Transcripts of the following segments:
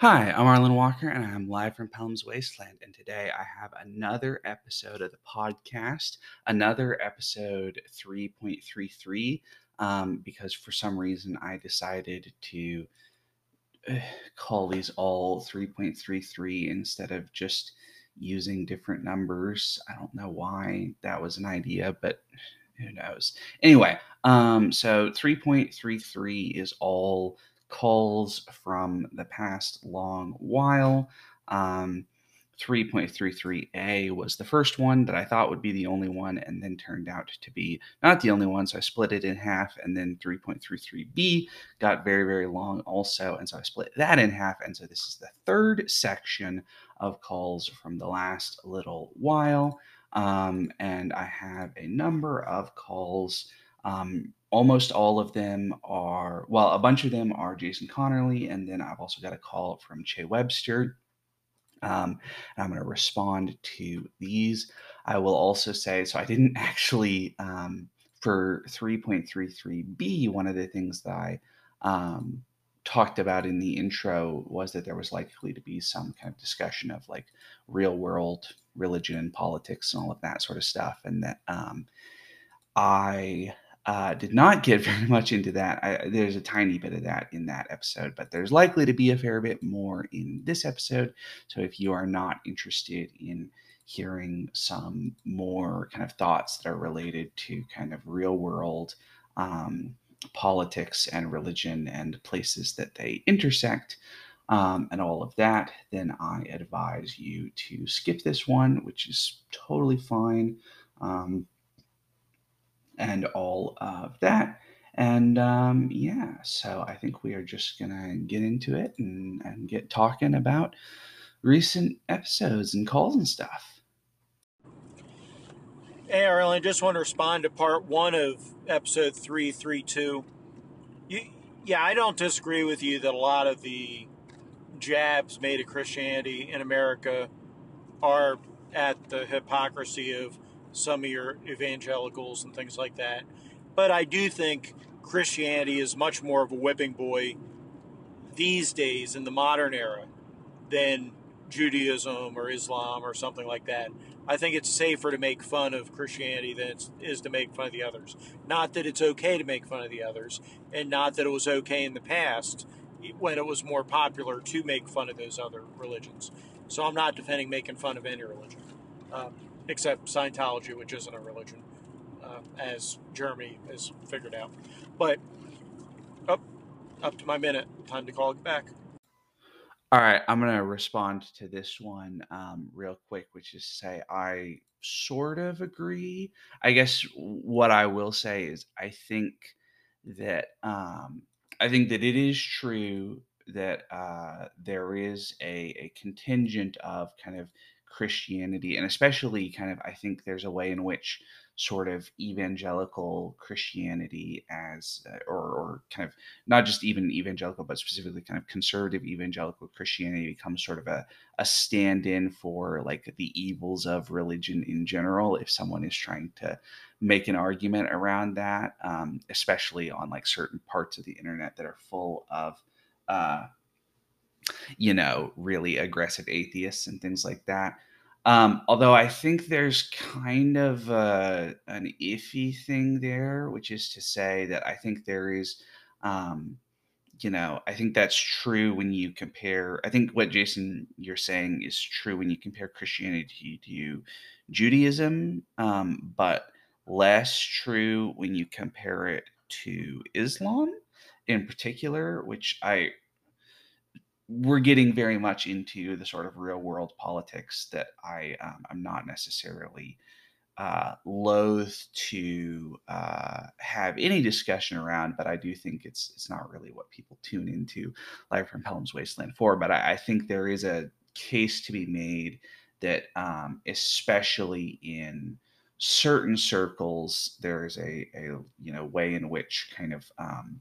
Hi, I'm Arlen Walker, and I'm live from Pellam's Wasteland. And today I have another episode of the podcast, another episode 3.33, um, because for some reason I decided to uh, call these all 3.33 instead of just using different numbers. I don't know why that was an idea, but who knows. Anyway, um, so 3.33 is all calls from the past long while. Um, 3.33a was the first one that I thought would be the only one, and then turned out to be not the only one. So I split it in half, and then 3.33b got very, very long also. And so I split that in half. And so this is the third section of calls from the last little while. Um, and I have a number of calls um, almost all of them are, well, a bunch of them are Jason Connerly, and then I've also got a call from Che Webster. Um, and I'm going to respond to these. I will also say, so I didn't actually, um, for 3.33b, one of the things that I um, talked about in the intro was that there was likely to be some kind of discussion of like real world religion and politics and all of that sort of stuff. And that um, I uh, did not get very much into that. I, there's a tiny bit of that in that episode, but there's likely to be a fair bit more in this episode. So if you are not interested in hearing some more kind of thoughts that are related to kind of real world um, politics and religion and places that they intersect, um, and all of that, then I advise you to skip this one, which is totally fine. Um, and all of that. And um, yeah, so I think we are just to get into it and, and get talking about recent episodes and calls and stuff. Hey, Arlen, I just want to respond to part one of episode 332. You, yeah, I don't disagree with you that a lot of the jabs made at Christianity in America are at the hypocrisy of some of your evangelicals and things like that. But I do think Christianity is much more of a whipping boy these days in the modern era than Judaism or Islam or something like that. I think it's safer to make fun of Christianity than it is to make fun of the others. Not that it's okay to make fun of the others, and not that it was okay in the past when it was more popular to make fun of those other religions. So I'm not defending making fun of any religion. Um, except Scientology, which isn't a religion, uh, as Jeremy has figured out. But up, up to my minute. Time to call it back. All right, I'm going to respond to this one um, real quick, which is to say I sort of agree. I guess what I will say is I think that um, I think that it is true that uh, there is a, a contingent of kind of Christianity, and especially kind of, I think there's a way in which sort of evangelical Christianity as, uh, or, or kind of not just even evangelical, but specifically kind of conservative evangelical Christianity becomes sort of a, a stand in for like the evils of religion in general. If someone is trying to make an argument around that, um, especially on like certain parts of the internet that are full of, uh, you know, really aggressive atheists and things like that. Um, although I think there's kind of a, an iffy thing there, which is to say that I think there is, um, you know, I think that's true when you compare. I think what Jason you're saying is true when you compare Christianity to Judaism, um, but less true when you compare it to Islam in particular, which I we're getting very much into the sort of real world politics that I um, I'm not necessarily uh, loath to uh, have any discussion around, but I do think it's it's not really what people tune into live from Pellam's Wasteland for. But I, I think there is a case to be made that, um, especially in certain circles, there is a, a you know way in which kind of um,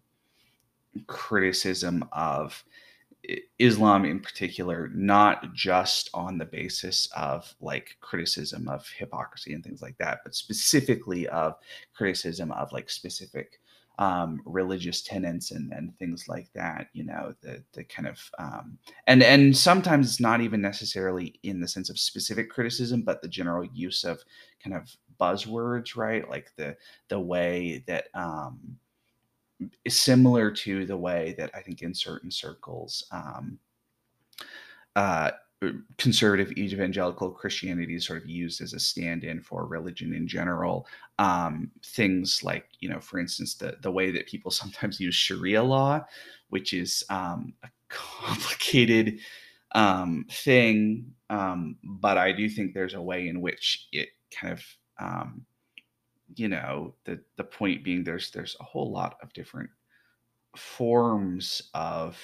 criticism of Islam in particular, not just on the basis of like criticism of hypocrisy and things like that, but specifically of criticism of like specific um, religious tenets and, and things like that. You know, the the kind of um, and and sometimes it's not even necessarily in the sense of specific criticism, but the general use of kind of buzzwords, right? Like the the way that um, similar to the way that I think in certain circles. Um, uh, conservative evangelical Christianity is sort of used as a stand-in for religion in general. Um, things like, you know, for instance, the the way that people sometimes use Sharia law, which is um, a complicated um, thing, um, but I do think there's a way in which it kind of, um, you know, the the point being there's there's a whole lot of different forms of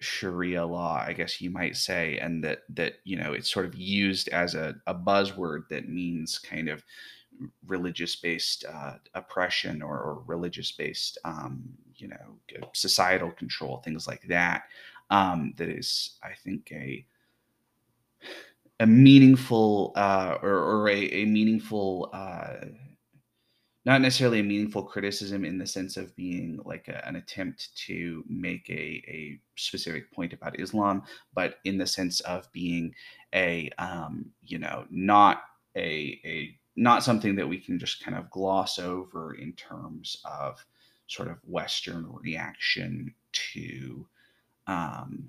Sharia law, I guess you might say, and that that you know it's sort of used as a, a buzzword that means kind of religious based uh, oppression or, or religious based um, you know societal control, things like that. Um, that is, I think, a a meaningful uh, or, or a, a meaningful uh, not necessarily a meaningful criticism in the sense of being like a, an attempt to make a, a specific point about Islam, but in the sense of being a um, you know not a a not something that we can just kind of gloss over in terms of sort of Western reaction to um,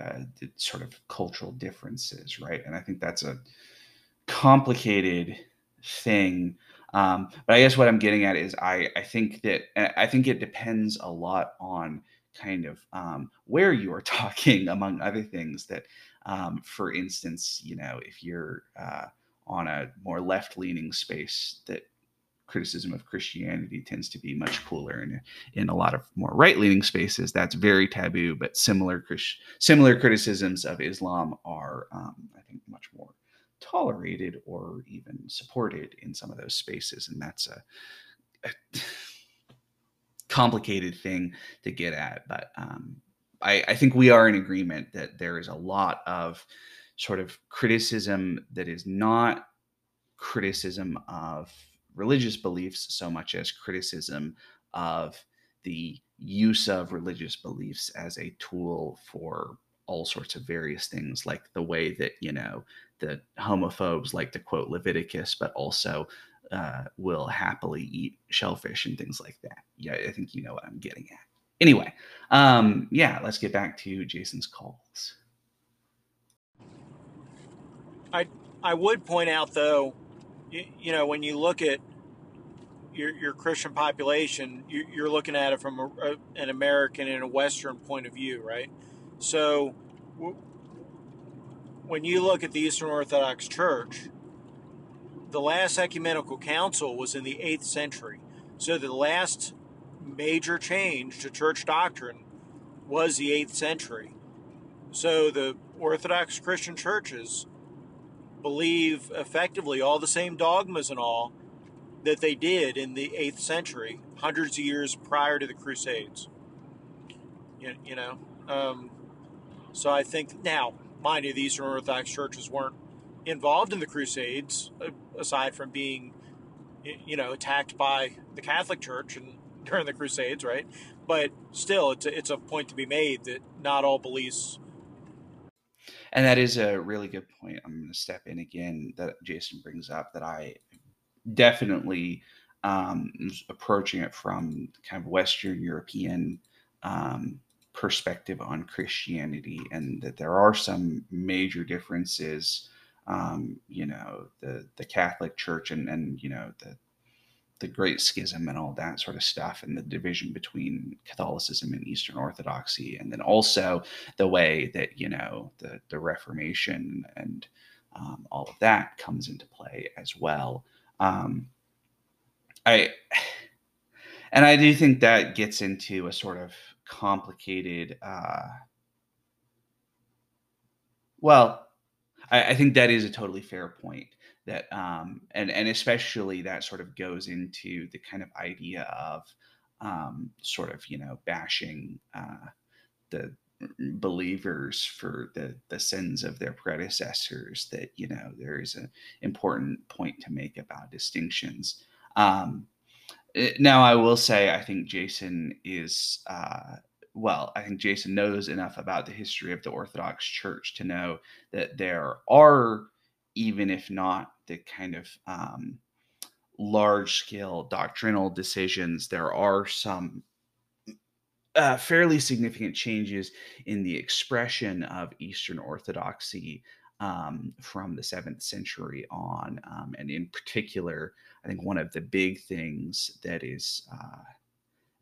uh, the sort of cultural differences, right? And I think that's a complicated thing um, but I guess what I'm getting at is I, I think that I think it depends a lot on kind of um, where you are talking, among other things. That, um, for instance, you know, if you're uh, on a more left leaning space, that criticism of Christianity tends to be much cooler, and in a lot of more right leaning spaces, that's very taboo. But similar similar criticisms of Islam are, um, I think, much more tolerated or even supported in some of those spaces. And that's a, a complicated thing to get at. But um, I, I think we are in agreement that there is a lot of sort of criticism that is not criticism of religious beliefs so much as criticism of the use of religious beliefs as a tool for all sorts of various things like the way that you know the homophobes like to quote Leviticus, but also uh, will happily eat shellfish and things like that. Yeah, I think you know what I'm getting at. Anyway, um, yeah, let's get back to Jason's calls. I I would point out though, you, you know, when you look at your, your Christian population, you, are looking at it from a, a, an American and a Western point of view, right? So when you look at the Eastern Orthodox Church, the last ecumenical council was in the 8th century. So the last major change to church doctrine was the 8th century. So the Orthodox Christian churches believe effectively all the same dogmas and all that they did in the 8th century, hundreds of years prior to the Crusades. You, you know, um, so I think now mind you, the Eastern Orthodox churches weren't involved in the Crusades, aside from being, you know, attacked by the Catholic Church and during the Crusades, right? But still, it's a, it's a point to be made that not all beliefs. And that is a really good point. I'm going to step in again that Jason brings up that I definitely um, approaching it from kind of Western European um, perspective on Christianity, and that there are some major differences. Um, you know, the the Catholic Church and and you know the the Great Schism and all that sort of stuff, and the division between Catholicism and Eastern Orthodoxy, and then also the way that you know the the Reformation and um, all of that comes into play as well. Um, I and I do think that gets into a sort of complicated. Uh, well, I, I, think that is a totally fair point. That um, and and especially that sort of goes into the kind of idea of um, sort of you know bashing uh, the believers for the the sins of their predecessors. That you know there is an important point to make about distinctions. Um, Eh, now, I will say, I think Jason is, uh, well, I think Jason knows enough about the history of the Orthodox Church to know that there are, even if not the kind of um, large scale doctrinal decisions, there are some uh, fairly significant changes in the expression of Eastern Orthodoxy um, from the seventh century on. Um, and in particular, I think one of the big things that is uh,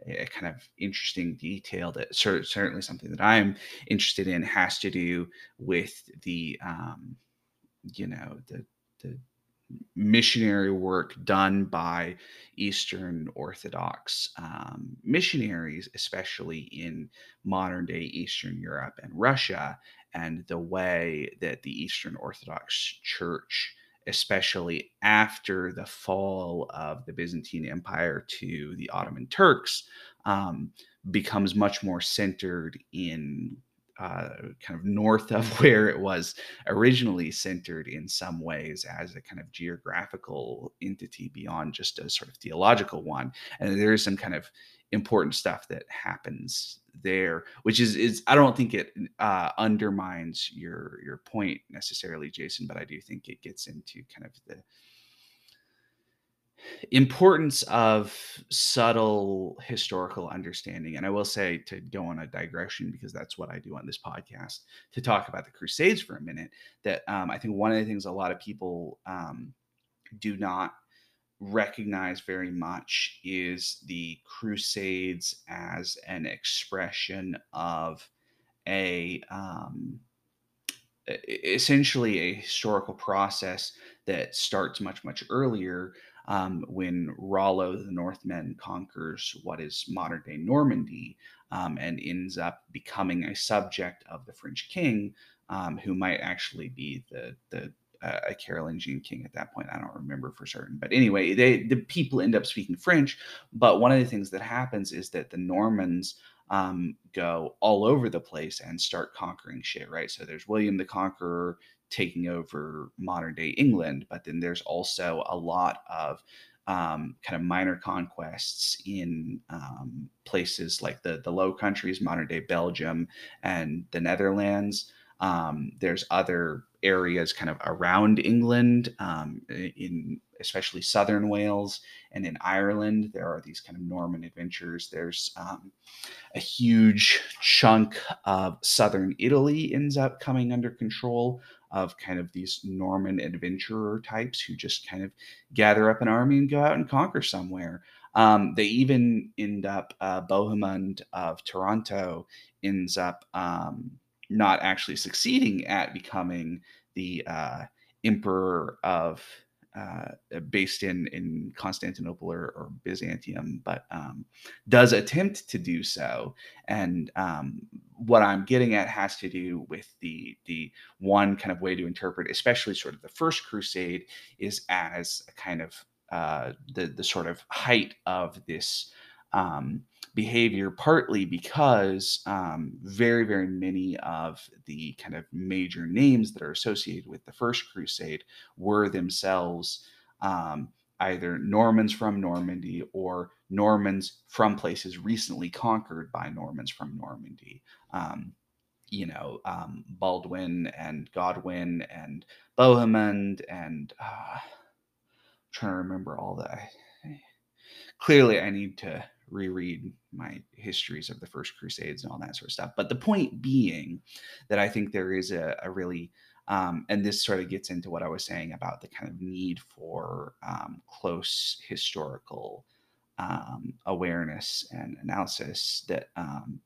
a kind of interesting detail that certainly something that I'm interested in has to do with the, um, you know, the, the missionary work done by Eastern Orthodox um, missionaries, especially in modern day Eastern Europe and Russia, and the way that the Eastern Orthodox Church, especially after the fall of the Byzantine Empire to the Ottoman Turks, um, becomes much more centered in uh, kind of north of where it was originally centered in some ways as a kind of geographical entity beyond just a sort of theological one. And there is some kind of important stuff that happens there, which is is I don't think it uh, undermines your your point necessarily, Jason, but I do think it gets into kind of the importance of subtle historical understanding and i will say to go on a digression because that's what i do on this podcast to talk about the crusades for a minute that um, i think one of the things a lot of people um, do not recognize very much is the crusades as an expression of a um, essentially a historical process that starts much much earlier um, when Rollo the Northman conquers what is modern day Normandy um, and ends up becoming a subject of the French king, um, who might actually be the the uh, a Carolingian king at that point. I don't remember for certain, but anyway, they the people end up speaking French. But one of the things that happens is that the Normans um, go all over the place and start conquering shit, right? So there's William the Conqueror taking over modern day England, but then there's also a lot of um, kind of minor conquests in um, places like the the Low Countries, modern day Belgium, and the Netherlands. Um, there's other areas kind of around England, um, in especially southern Wales and in Ireland. There are these kind of Norman adventures. There's um, a huge chunk of southern Italy ends up coming under control of kind of these Norman adventurer types who just kind of gather up an army and go out and conquer somewhere. Um, they even end up, uh, Bohemond of Taranto ends up um, not actually succeeding at becoming the uh, emperor of uh, based in in Constantinople or, or Byzantium, but um, does attempt to do so. And um, what I'm getting at has to do with the the one kind of way to interpret, especially sort of the First Crusade, is as a kind of uh, the the sort of height of this um, behavior, partly because um, very, very many of the kind of major names that are associated with the First Crusade were themselves um, either Normans from Normandy or Normans from places recently conquered by Normans from Normandy. Um, you know, um, Baldwin and Godwin and Bohemond and uh, trying to remember all that. Clearly, I need to reread my histories of the first crusades and all that sort of stuff. But the point being that i think there is a, a really um, and this sort of gets into what i was saying about the kind of need for um, close historical um, awareness and analysis that um,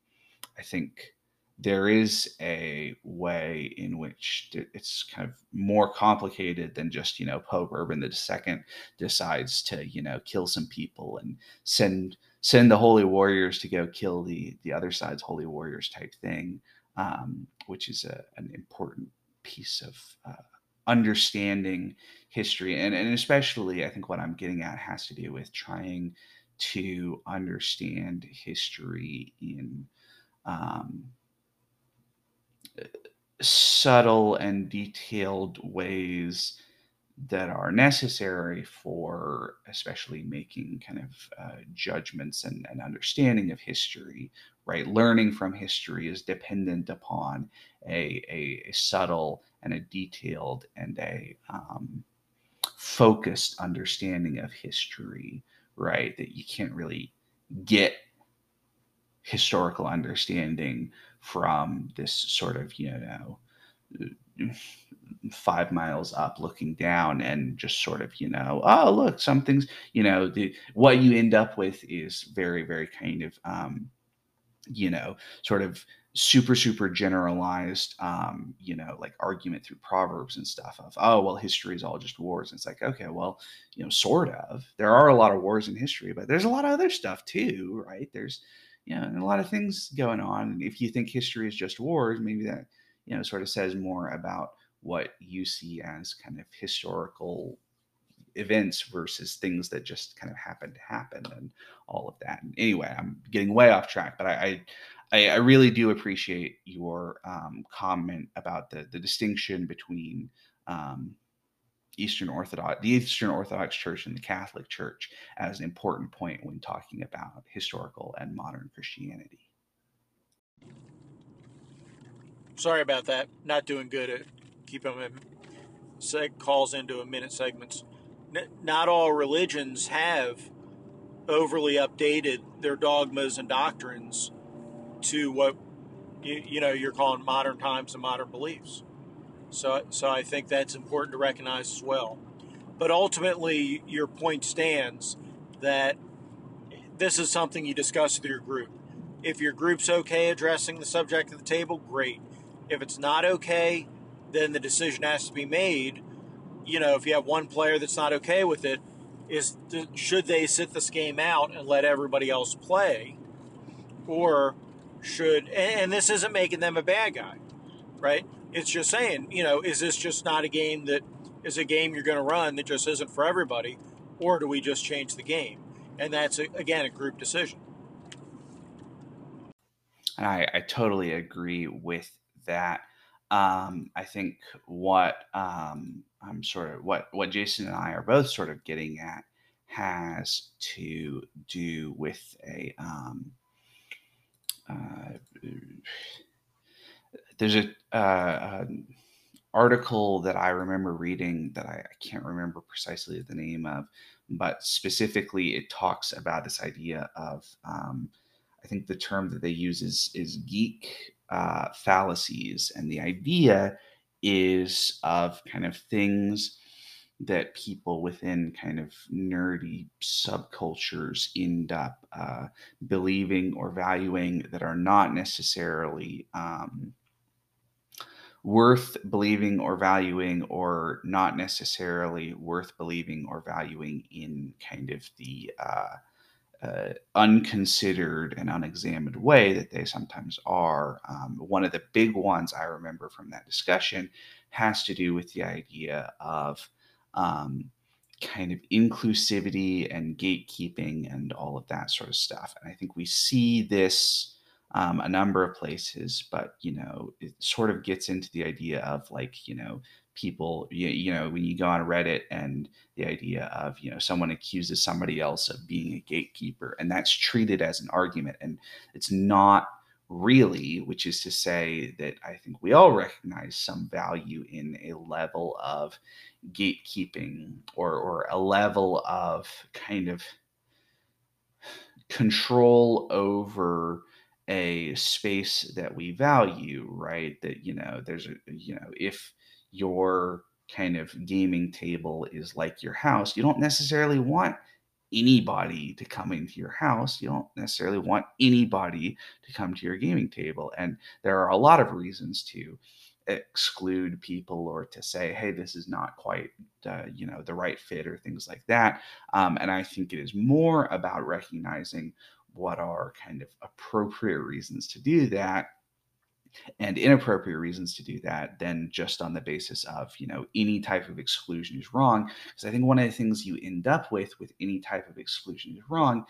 i think there is a way in which it's kind of more complicated than just you know Pope Urban the Second decides to you know kill some people and send send the holy warriors to go kill the the other side's holy warriors type thing, um, which is a, an important piece of uh, understanding history. And, and especially I think what I'm getting at has to do with trying to understand history in um, subtle and detailed ways that are necessary for especially making kind of uh, judgments and, and, understanding of history right? Learning from history is dependent upon a, a, a subtle and a detailed and a um, focused understanding of history right? That you can't really get historical understanding from this sort of you know five miles up looking down and just sort of you know oh look some things you know the what you end up with is very very kind of um you know sort of super super generalized um you know like argument through proverbs and stuff of oh well history is all just wars. And it's like okay well you know sort of. There are a lot of wars in history but there's a lot of other stuff too right? There's you know a lot of things going on. And if you think history is just wars maybe that you know sort of says more about what you see as kind of historical events versus things that just kind of happen to happen and all of that. And anyway, I'm getting way off track, but I I, I really do appreciate your um, comment about the the distinction between um, Eastern Orthodox, the Eastern Orthodox Church and the Catholic Church as an important point when talking about historical and modern Christianity. Sorry about that. Not doing good at keeping them in seg- calls into a minute segments. N- not all religions have overly updated their dogmas and doctrines to what you, you know you're calling modern times and modern beliefs. So, so I think that's important to recognize as well. But ultimately, your point stands that this is something you discuss with your group. If your group's okay addressing the subject of the table, great. If it's not okay, then the decision has to be made. You know, if you have one player that's not okay with it, is to, should they sit this game out and let everybody else play, or should and this isn't making them a bad guy, right? It's just saying, you know, is this just not a game that is a game you're going to run that just isn't for everybody, or do we just change the game? And that's again a group decision. I, I totally agree with that. Um, I think what um, I'm sort of what what Jason and I are both sort of getting at has to do with a um, uh, there's a uh, article that I remember reading that I, I, can't remember precisely the name of, but specifically it talks about this idea of um, I think the term that they use is is geek uh, fallacies. And the idea is of kind of things that people within kind of nerdy subcultures end up uh, believing or valuing that are not necessarily um, worth believing or valuing, or not necessarily worth believing or valuing in kind of the uh, uh, unconsidered and unexamined way that they sometimes are. Um, one of the big ones I remember from that discussion has to do with the idea of um, kind of inclusivity and gatekeeping and all of that sort of stuff. And I think we see this um, a number of places, but you know, it sort of gets into the idea of like, you know, people you, you know when you go on reddit and the idea of you know someone accuses somebody else of being a gatekeeper and that's treated as an argument and it's not really which is to say that i think we all recognize some value in a level of gatekeeping or or a level of kind of control over a space that we value right? That you know there's a you know if your kind of gaming table is like your house, you don't necessarily want anybody to come into your house. You don't necessarily want anybody to come to your gaming table. And there are a lot of reasons to exclude people or to say, hey, this is not quite, uh, you know, the right fit or things like that. Um, and I think it is more about recognizing what are kind of appropriate reasons to do that and inappropriate reasons to do that than just on the basis of you know any type of exclusion is wrong because i think one of the things you end up with with any type of exclusion is wrong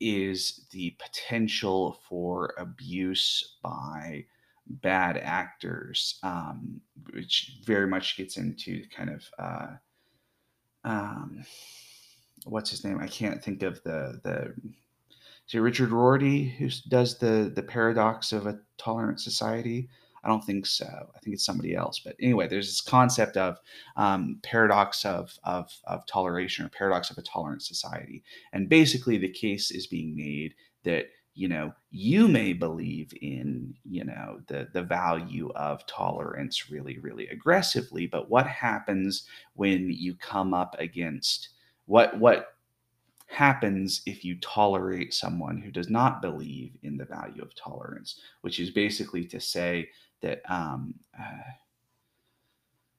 is the potential for abuse by bad actors um, which very much gets into kind of uh, um, what's his name? I can't think of the the. It Richard Rorty who does the the paradox of a tolerant society? I don't think so. I think it's somebody else. But anyway, there's this concept of um, paradox of, of, of toleration or paradox of a tolerant society. And basically, the case is being made that you know you may believe in you know the the value of tolerance really really aggressively but what happens when you come up against what what happens if you tolerate someone who does not believe in the value of tolerance which is basically to say that um, uh,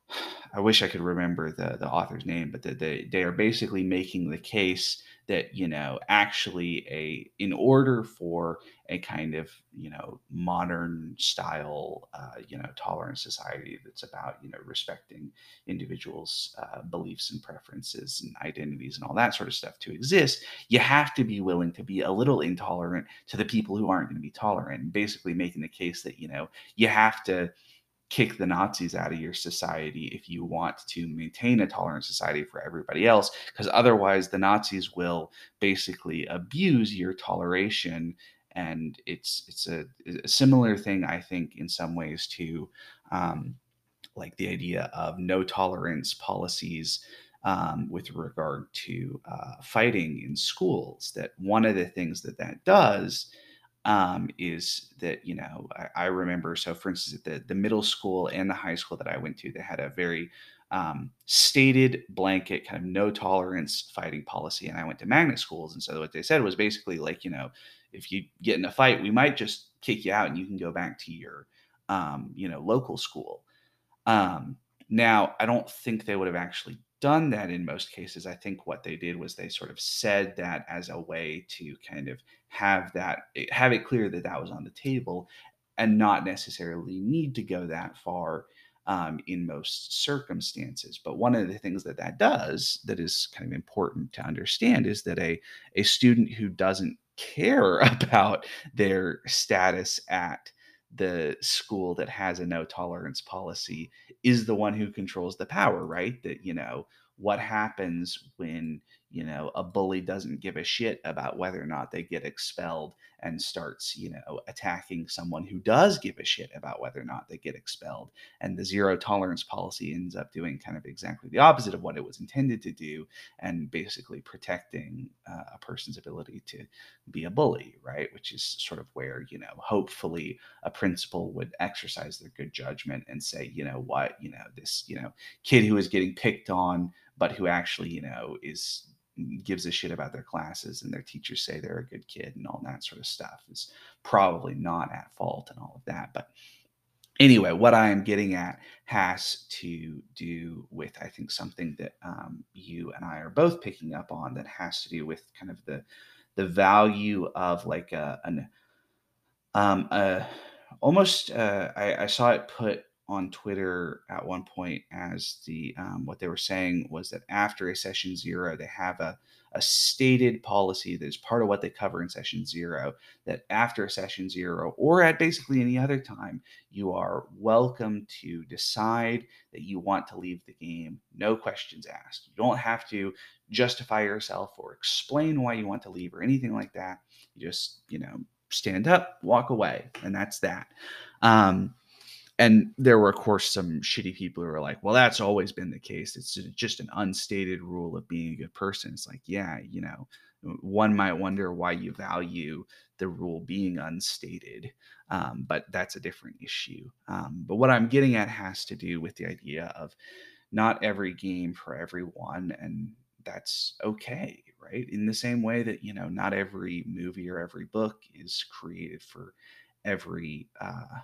I wish I could remember the the author's name, but that they they are basically making the case that you know actually a in order for a kind of you know modern style uh, you know tolerant society that's about you know respecting individuals' uh, beliefs and preferences and identities and all that sort of stuff to exist, you have to be willing to be a little intolerant to the people who aren't going to be tolerant. Basically making the case that you know you have to kick the Nazis out of your society if you want to maintain a tolerant society for everybody else, because otherwise the Nazis will basically abuse your toleration. And it's it's a, a similar thing, I think, in some ways to um, like the idea of no tolerance policies um, with regard to uh, fighting in schools. That one of the things that that does um, is that you know I, I, remember so for instance at the, the middle school and the high school that i went to they had a very um, stated blanket kind of no tolerance fighting policy and i went to magnet schools and so what they said was basically like you know if you get in a fight we might just kick you out and you can go back to your um, you know local school um, now i don't think they would have actually done that in most cases. I think what they did was they sort of said that as a way to kind of have that have it clear that that was on the table and not necessarily need to go that far um, in most circumstances. But one of the things that that does that is kind of important to understand is that a a student who doesn't care about their status at the school that has a no tolerance policy is the one who controls the power, right? That, you know, what happens when you know a bully doesn't give a shit about whether or not they get expelled and starts you know attacking someone who does give a shit about whether or not they get expelled. And the zero tolerance policy ends up doing kind of exactly the opposite of what it was intended to do and basically protecting uh, a person's ability to be a bully right? Which is sort of where you know hopefully a principal would exercise their good judgment and say you know what? You know this you know kid who is getting picked on but who actually you know is gives a shit about their classes and their teachers say they're a good kid and all that sort of stuff is probably not at fault and all of that. But anyway, what I am getting at has to do with, I think, something that um, you and I are both picking up on that has to do with kind of the the value of like a, an um, a, almost uh, I, I saw it put on Twitter at one point as the um, what they were saying was that after a session zero, they have a, a stated policy that is part of what they cover in session zero. That after a session zero, or at basically any other time, you are welcome to decide that you want to leave the game, no questions asked. You don't have to justify yourself or explain why you want to leave or anything like that. You just, you know, stand up, walk away, and that's that. Um, and there were of course some shitty people who were like well that's always been the case. It's just an unstated rule of being a good person. It's like yeah you know one might wonder why you value the rule being unstated um, but that's a different issue. Um, but what i'm getting at has to do with the idea of not every game for everyone and that's okay right? In the same way that you know not every movie or every book is created for every uh,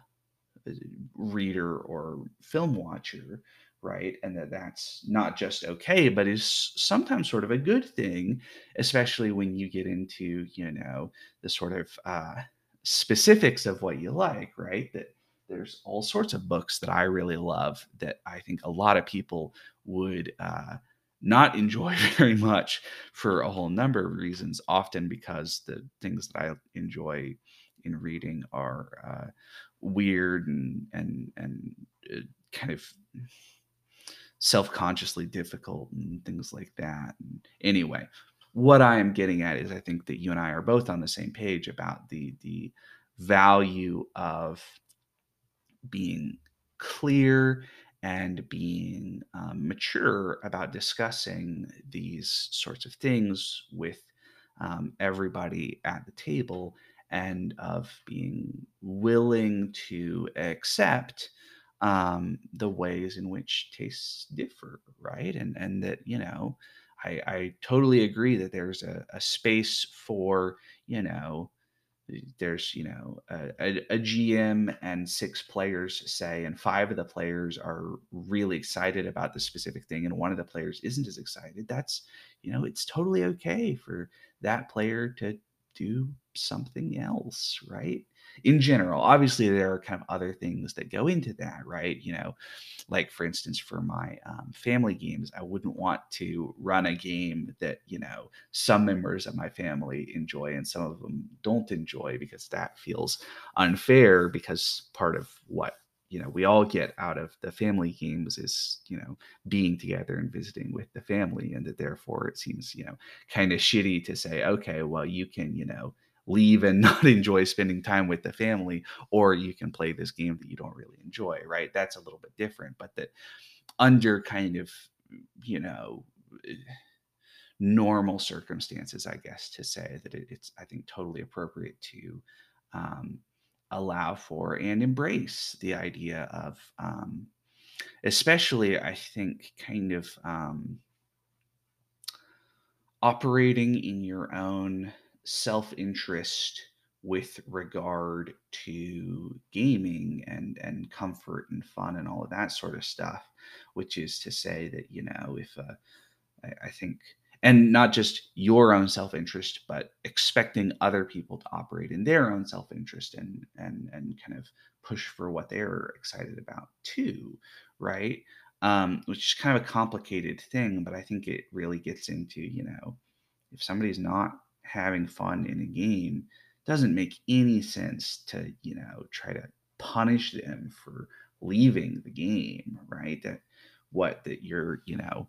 reader or film watcher right? And that that's not just okay but is sometimes sort of a good thing especially when you get into you know the sort of uh, specifics of what you like right? That there's all sorts of books that i really love that i think a lot of people would uh, not enjoy very much for a whole number of reasons often because the things that i enjoy in reading are uh, weird and and and uh, kind of self-consciously difficult and things like that. And anyway, what I am getting at is I think that you and I are both on the same page about the the value of being clear and being um, mature about discussing these sorts of things with um, everybody at the table and of being willing to accept um, the ways in which tastes differ, right? And and that you know, I, I totally agree that there's a, a space for you know, there's you know a, a, a, GM and six players say, and five of the players are really excited about the specific thing, and one of the players isn't as excited. That's you know, it's totally okay for that player to do something else, right? in general obviously there are kind of other things that go into that right you know like for instance for my um, family games i wouldn't want to run a game that you know some members of my family enjoy and some of them don't enjoy because that feels unfair because part of what you know we all get out of the family games is you know being together and visiting with the family and that therefore it seems you know kind of shitty to say okay well you can you know leave and not enjoy spending time with the family or you can play this game that you don't really enjoy right? That's a little bit different but that under kind of you know normal circumstances i guess to say that it's i think totally appropriate to um, allow for and embrace the idea of um, especially i think kind of um, operating in your own self interest with regard to gaming and and comfort and fun and all of that sort of stuff which is to say that you know if uh, I, I think and not just your own self-interest but expecting other people to operate in their own self-interest and and and kind of push for what they're excited about too right? Um, which is kind of a complicated thing but i think it really gets into you know if somebody's not having fun in a game doesn't make any sense to you know try to punish them for leaving the game right? That what that you're you know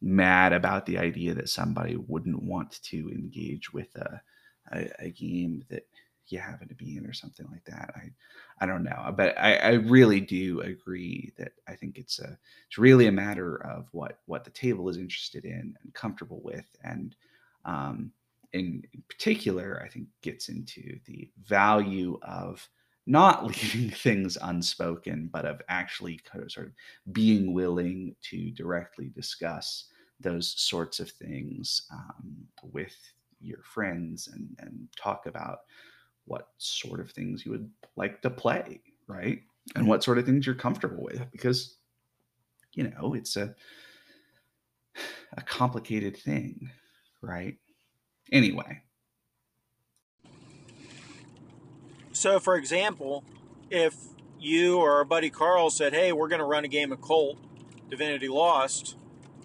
mad about the idea that somebody wouldn't want to engage with a, a, a game that you happen to be in or something like that. I i don't know but i i really do agree that i think it's a it's really a matter of what what the table is interested in and comfortable with and um in particular, I think gets into the value of not leaving things unspoken, but of actually kind of sort of being willing to directly discuss those sorts of things um, with your friends and, and talk about what sort of things you would like to play, right? And what sort of things you're comfortable with, because you know it's a a complicated thing, right? Anyway. So, for example, if you or our buddy Carl said, hey, we're going to run a game of Kult, Divinity Lost,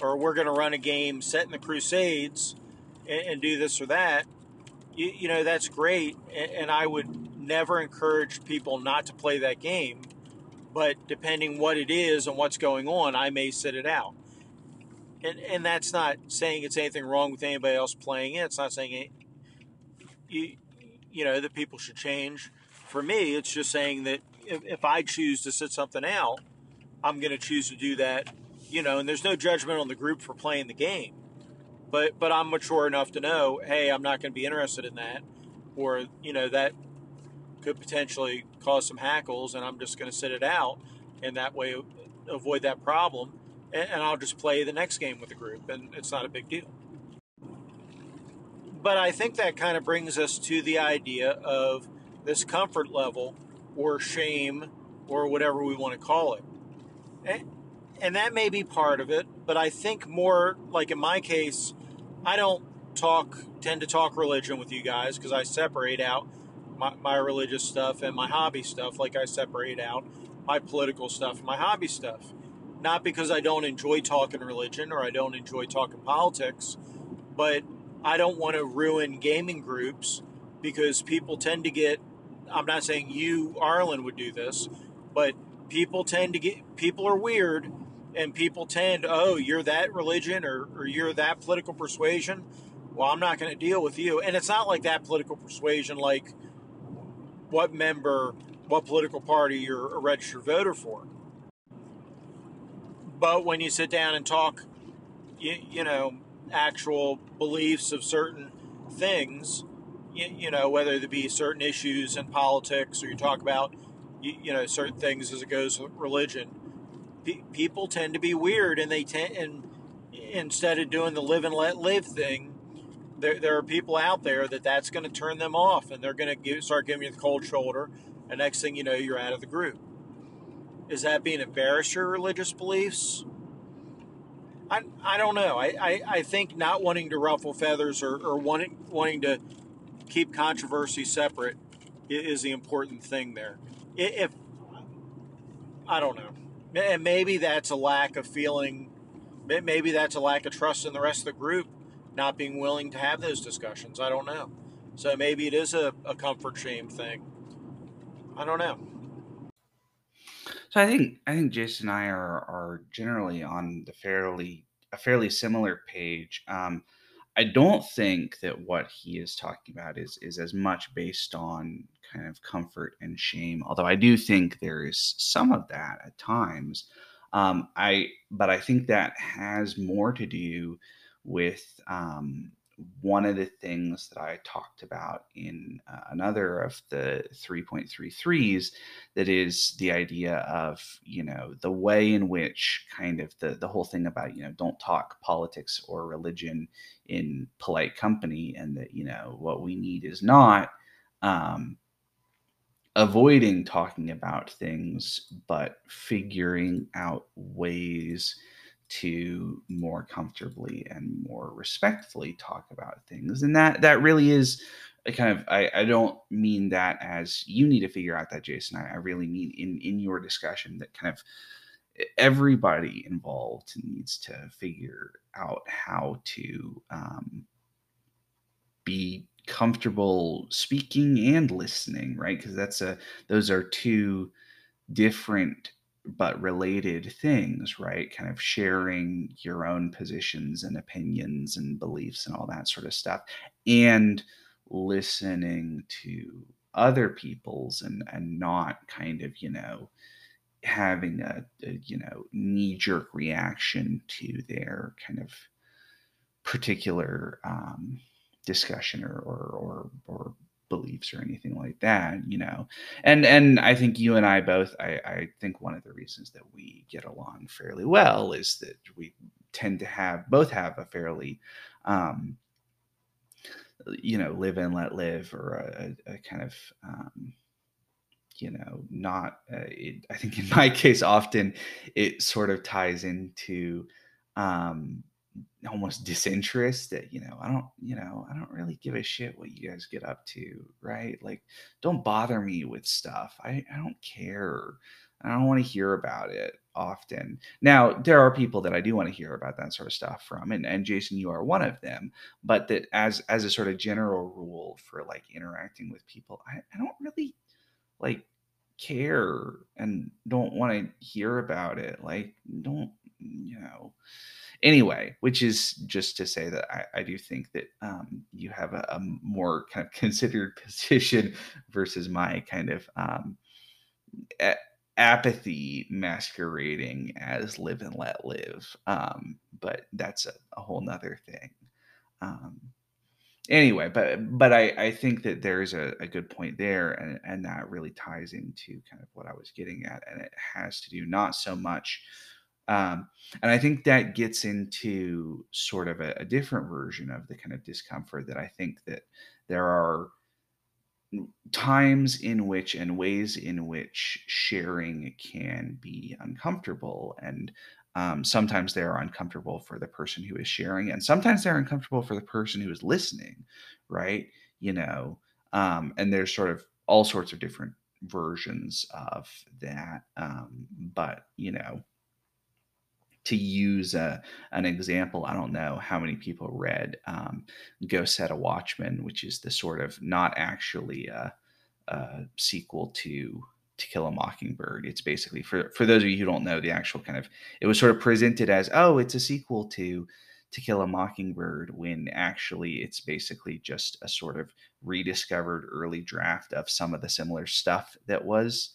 or we're going to run a game set in the Crusades and, and do this or that, you, you, know, that's great. And, and I would never encourage people not to play that game. But depending what it is and what's going on, I may sit it out and and that's not saying it's anything wrong with anybody else playing it. It's not saying it, you you know that people should change. For me, it's just saying that if, if I choose to sit something out, I'm going to choose to do that. You know, and there's no judgment on the group for playing the game, but but I'm mature enough to know, hey, I'm not going to be interested in that, or you know that could potentially cause some hackles, and I'm just going to sit it out, and that way avoid that problem and I'll just play the next game with the group, and it's not a big deal. But I think that kind of brings us to the idea of this comfort level or shame or whatever we want to call it. Eh, and that may be part of it, but I think more like in my case, I don't talk, tend to talk religion with you guys because I separate out my, my religious stuff and my hobby stuff, like I separate out my political stuff and my hobby stuff not because I don't enjoy talking religion or I don't enjoy talking politics, but I don't want to ruin gaming groups because people tend to get. I'm not saying you, Arlen, would do this, but people tend to get. People are weird and people tend, oh, you're that religion or, or you're that political persuasion. Well, I'm not going to deal with you. And it's not like that political persuasion, like what member, what political party you're a registered voter for. But when you sit down and talk, you, you know, actual beliefs of certain things, you, you know, whether there be certain issues in politics or you talk about, you, you know, certain things as it goes with religion, pe- people tend to be weird and they tend, and instead of doing the live and let live thing, there, there are people out there that that's going to turn them off and they're going to start giving you the cold shoulder. And next thing you know, you're out of the group. Is that being embarrassed your religious beliefs? I, I don't know. I, I, I think not wanting to ruffle feathers or, or wanting wanting to keep controversy separate is the important thing there. If I don't know, and maybe that's a lack of feeling, maybe that's a lack of trust in the rest of the group, not being willing to have those discussions. I don't know. So maybe it is a, a comfort shame thing. I don't know. So I think I think Jason and I are are generally on the fairly a fairly similar page. Um, I don't think that what he is talking about is is as much based on kind of comfort and shame, although I do think there is some of that at times. Um, I but I think that has more to do with um, one of the things that I talked about in uh, another of the 3.33s that is the idea of, you know, the way in which kind of the, the whole thing about, you know, don't talk politics or religion in polite company and that, you know, what we need is not um, avoiding talking about things, but figuring out ways to more comfortably and more respectfully talk about things. And that that really is a kind of I, I don't mean that as you need to figure out that jason. I, I really mean in in your discussion that kind of everybody involved needs to figure out how to um, be comfortable speaking and listening right? Because that's a those are two different but related things, right? Kind of sharing your own positions and opinions and beliefs and all that sort of stuff, and listening to other people's and and not kind of you know having a, a you know knee jerk reaction to their kind of particular um, discussion or or or, or beliefs or anything like that you know? And and i think you and i both i i think one of the reasons that we get along fairly well is that we tend to have both have a fairly um you know live and let live or a, a kind of um you know not uh, it, i think in my case often it sort of ties into um almost disinterest that you know i don't you know i don't really give a shit what you guys get up to right? Like don't bother me with stuff. I, I don't care. I don't want to hear about it often. Now there are people that i do want to hear about that sort of stuff from and, and jason you are one of them but that as as a sort of general rule for like interacting with people i, I don't really like care and don't want to hear about it. Like don't you know anyway, which is just to say that I, I do think that um, you have a, a, more kind of considered position versus my kind of um, a- apathy masquerading as live and let live. Um, but that's a, a whole nother thing. Um, anyway, but but I, I think that there's a, a good point there, and, and that really ties into kind of what I was getting at, and it has to do not so much um, and I think that gets into sort of a, a, different version of the kind of discomfort that I think that there are times in which and ways in which sharing can be uncomfortable. And um, sometimes they're uncomfortable for the person who is sharing, and sometimes they're uncomfortable for the person who is listening, right? You know, um, and there's sort of all sorts of different versions of that. Um, but, you know, to use a, an example, I don't know how many people read um, Go Set a Watchman, which is the sort of not actually a, a sequel to To Kill a Mockingbird. It's basically for for those of you who don't know the actual kind of it was sort of presented as oh it's a sequel to To Kill a Mockingbird when actually it's basically just a sort of rediscovered early draft of some of the similar stuff that was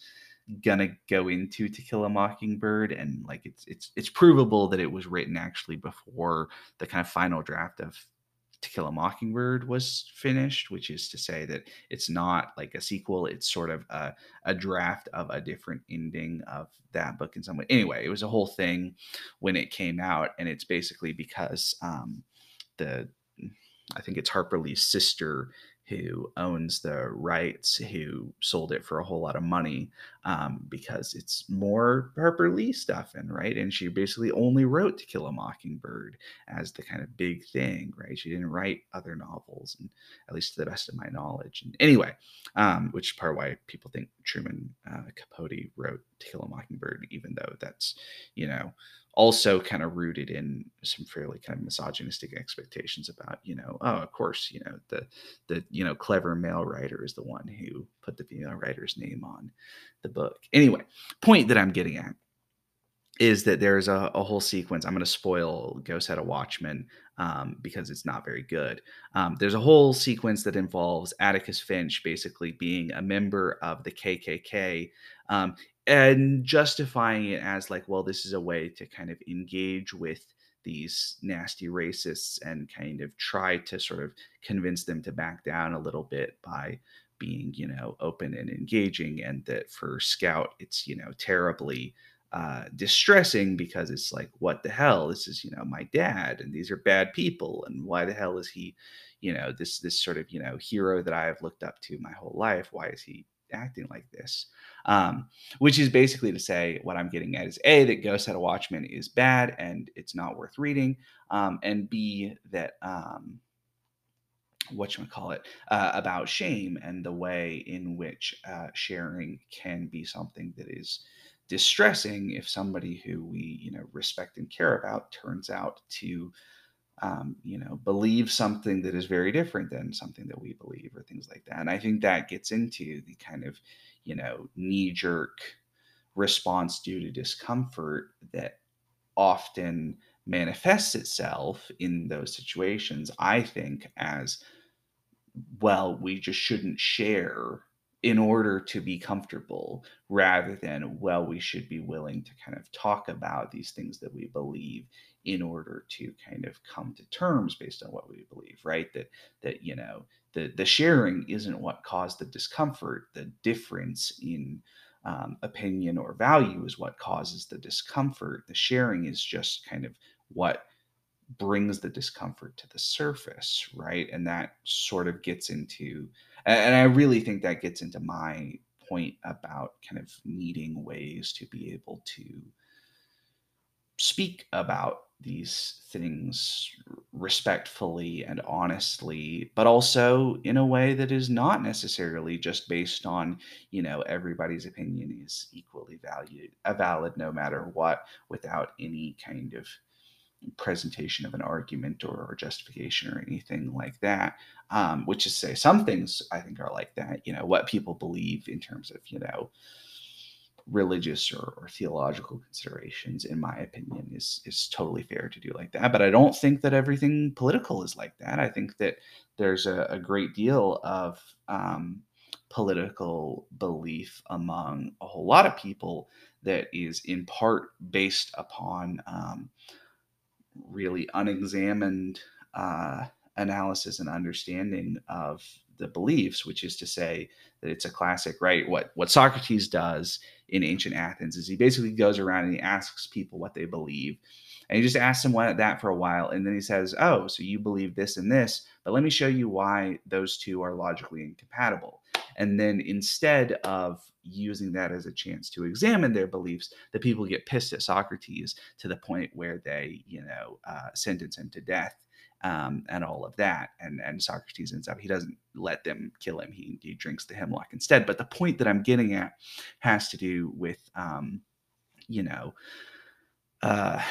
gonna go into To Kill a Mockingbird, and like it's it's it's provable that it was written actually before the kind of final draft of To Kill a Mockingbird was finished, which is to say that it's not like a sequel; it's sort of a, a draft of a different ending of that book in some way. Anyway, it was a whole thing when it came out, and it's basically because um, the I think it's Harper Lee's sister who owns the rights, who sold it for a whole lot of money um, because it's more Harper Lee stuff, and right. And she basically only wrote To Kill a Mockingbird as the kind of big thing, right? She didn't write other novels, and at least to the best of my knowledge. And anyway, um, which is part why people think Truman uh, Capote wrote To Kill a Mockingbird, even though that's you know also kind of rooted in some fairly kind of misogynistic expectations about you know oh of course you know the the you know clever male writer is the one who put the female writer's name on the book. Anyway point that i'm getting at is that there's a, a whole sequence i'm going to spoil Go Set a Watchman um, because it's not very good. Um, there's a whole sequence that involves atticus finch basically being a member of the kkk um, and justifying it as like well this is a way to kind of engage with these nasty racists and kind of try to sort of convince them to back down a little bit by being you know open and engaging and that for scout it's you know terribly uh, distressing because it's like what the hell? This is you know my dad and these are bad people and why the hell is he you know this this sort of you know hero that i have looked up to my whole life? Why is he acting like this um, which is basically to say what I'm getting at is A, that Go Set a Watchman is bad and it's not worth reading, um, and B, that. Um, what you call it uh, about shame and the way in which uh, sharing can be something that is distressing if somebody who we you know respect and care about turns out to um, you know believe something that is very different than something that we believe or things like that. And i think that gets into the kind of you know, knee jerk response due to discomfort that often manifests itself in those situations, I think, as well, we just shouldn't share in order to be comfortable rather than well we should be willing to kind of talk about these things that we believe in order to kind of come to terms based on what we believe right? That that you know the the sharing isn't what caused the discomfort. The difference in um, opinion or value is what causes the discomfort. The sharing is just kind of what brings the discomfort to the surface right? And that sort of gets into and i really think that gets into my point about kind of needing ways to be able to speak about these things respectfully and honestly, but also in a way that is not necessarily just based on, you know, everybody's opinion is equally valued, a valid no matter what, without any kind of presentation of an argument or, or justification or anything like that. Um, which is say some things I think are like that, you know, what people believe in terms of, you know, religious or, or, theological considerations, in my opinion, is is totally fair to do like that. But I don't think that everything political is like that. I think that there's a, a great deal of um, political belief among a whole lot of people that is in part based upon um, really unexamined uh, analysis and understanding of the beliefs, which is to say that it's a classic, right? What what Socrates does in ancient Athens is he basically goes around and he asks people what they believe. And he just asks them that for a while. And then he says, Oh, so you believe this and this, but let me show you why those two are logically incompatible. And then instead of using that as a chance to examine their beliefs, the people get pissed at Socrates to the point where they, you know, uh, sentence him to death um, and all of that. And and Socrates ends up he doesn't let them kill him. He he drinks the hemlock instead. But the point that I'm getting at has to do with um, you know. Uh,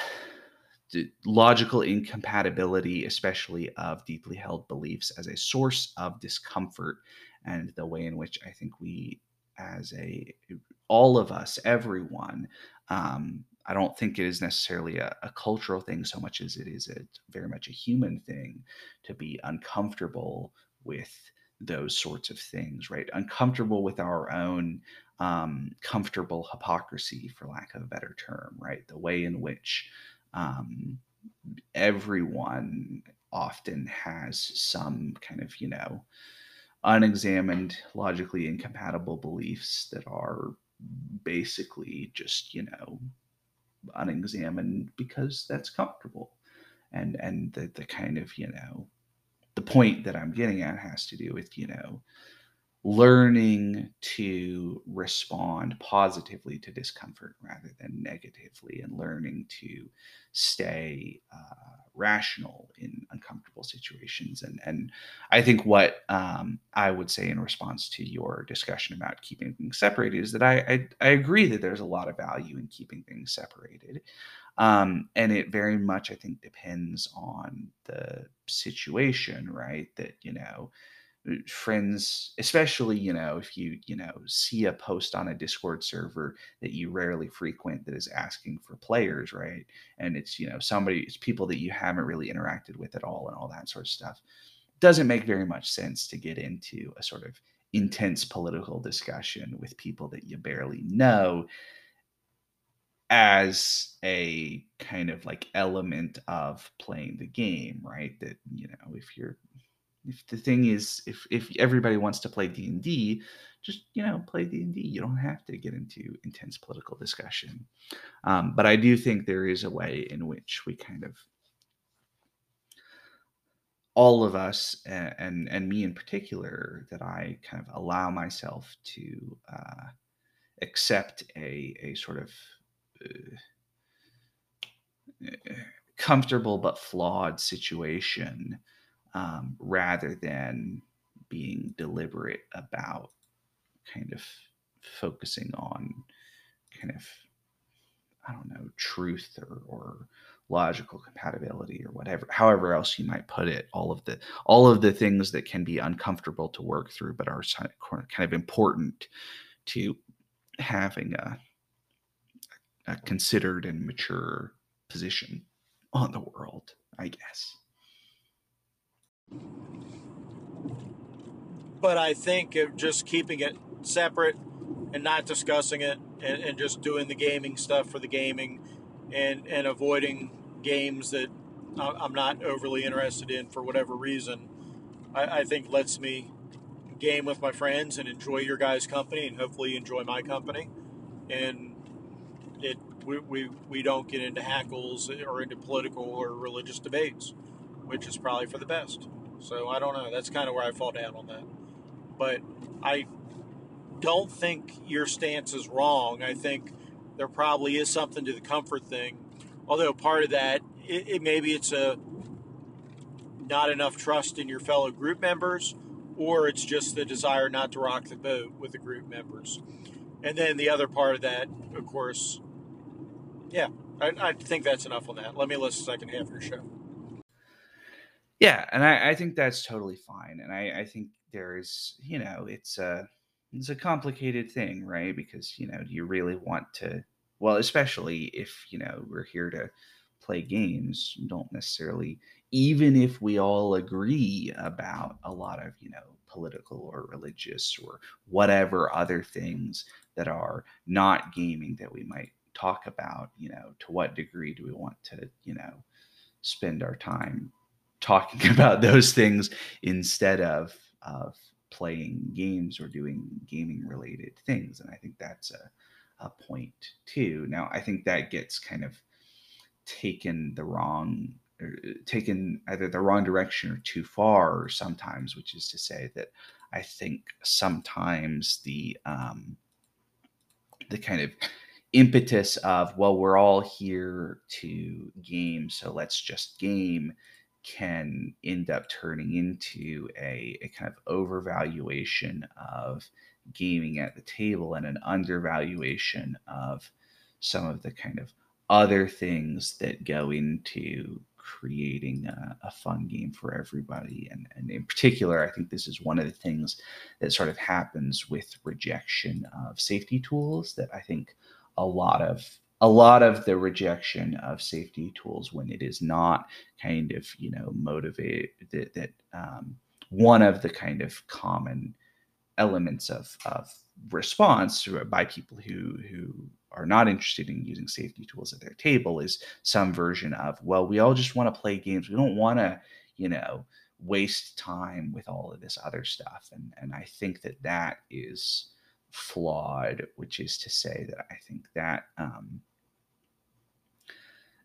logical incompatibility, especially of deeply held beliefs, as a source of discomfort, and the way in which I think we, as a all of us, everyone. Um, I don't think it is necessarily a, a, cultural thing so much as it is a very much a human thing to be uncomfortable with those sorts of things, right? Uncomfortable with our own um, comfortable hypocrisy, for lack of a better term, right? The way in which um, everyone often has some kind of, you know, unexamined, logically incompatible beliefs that are basically just, you know, unexamined because that's comfortable. And and the the kind of, you know, the point that I'm getting at has to do with, you know, learning to respond positively to discomfort rather than negatively and learning to stay uh, rational in uncomfortable situations. And and i think what um, i would say in response to your discussion about keeping things separated is that I, I, I agree that there's a lot of value in keeping things separated. Um, and it very much i think depends on the situation right? That you know friends especially you know if you you know see a post on a discord server that you rarely frequent that is asking for players right? And it's you know somebody it's people that you haven't really interacted with at all and all that sort of stuff. Doesn't make very much sense to get into a sort of intense political discussion with people that you barely know as a kind of like element of playing the game right? That you know if you're if the thing is if if everybody wants to play d&d just you know play d&d you don't have to get into intense political discussion. Um, but i do think there is a way in which we kind of all of us and, and, and me in particular that i kind of allow myself to uh, accept a, a sort of uh, comfortable but flawed situation um, rather than being deliberate about kind of focusing on kind of I don't know truth or, or logical compatibility or whatever however else you might put it all of the all of the things that can be uncomfortable to work through but are kind of important to having a, a considered and mature position on the world i guess but I think just keeping it separate and not discussing it and, and, just doing the gaming stuff for the gaming and, and avoiding games that I'm not overly interested in for whatever reason, I, I think lets me game with my friends and enjoy your guys' company and hopefully enjoy my company. And it we, we, we don't get into hackles or into political or religious debates, which is probably for the best. So I don't know. That's kind of where I fall down on that. But I don't think your stance is wrong. I think there probably is something to the comfort thing. Although part of that, it, it maybe it's a not enough trust in your fellow group members, or it's just the desire not to rock the boat with the group members. And then the other part of that, of course, yeah, I, I think that's enough on that. Let me listen to the second half of your show. Yeah, and I, I think that's totally fine. And I, I think there's, you know, it's a it's a complicated thing, right? Because, you know, do you really want to well, especially if, you know, we're here to play games, don't necessarily even if we all agree about a lot of, you know, political or religious or whatever other things that are not gaming that we might talk about, you know, to what degree do we want to, you know, spend our time talking about those things instead of of playing games or doing gaming related things. And i think that's a, a point too. Now i think that gets kind of taken the wrong er, taken either the wrong direction or too far sometimes which is to say that i think sometimes the um the kind of impetus of well we're all here to game so let's just game can end up turning into a, a kind of overvaluation of gaming at the table and an undervaluation of some of the kind of other things that go into creating a, a, fun game for everybody. And, and in particular, I think this is one of the things that sort of happens with rejection of safety tools that I think a lot of a lot of the rejection of safety tools when it is not kind of you know motivated that, that um, one of the kind of common elements of, of response by people who who are not interested in using safety tools at their table is some version of well we all just want to play games. We don't want to you know waste time with all of this other stuff. And and i think that that is flawed which is to say that i think that um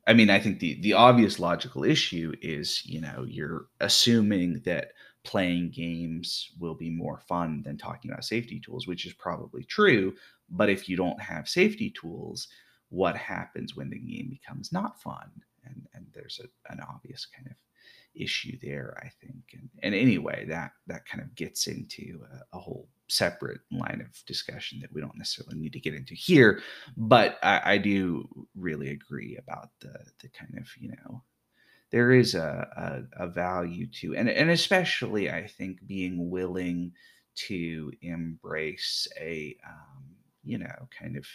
i mean i think the the obvious logical issue is you know you're assuming that playing games will be more fun than talking about safety tools, which is probably true. But if you don't have safety tools, what happens when the game becomes not fun? And and there's a, an obvious kind of issue there, I think. And and anyway, that that kind of gets into a, a whole separate line of discussion that we don't necessarily need to get into here. But I, I do really agree about the the kind of you know there is a, a, a value to and, and especially i think being willing to embrace a um, you know kind of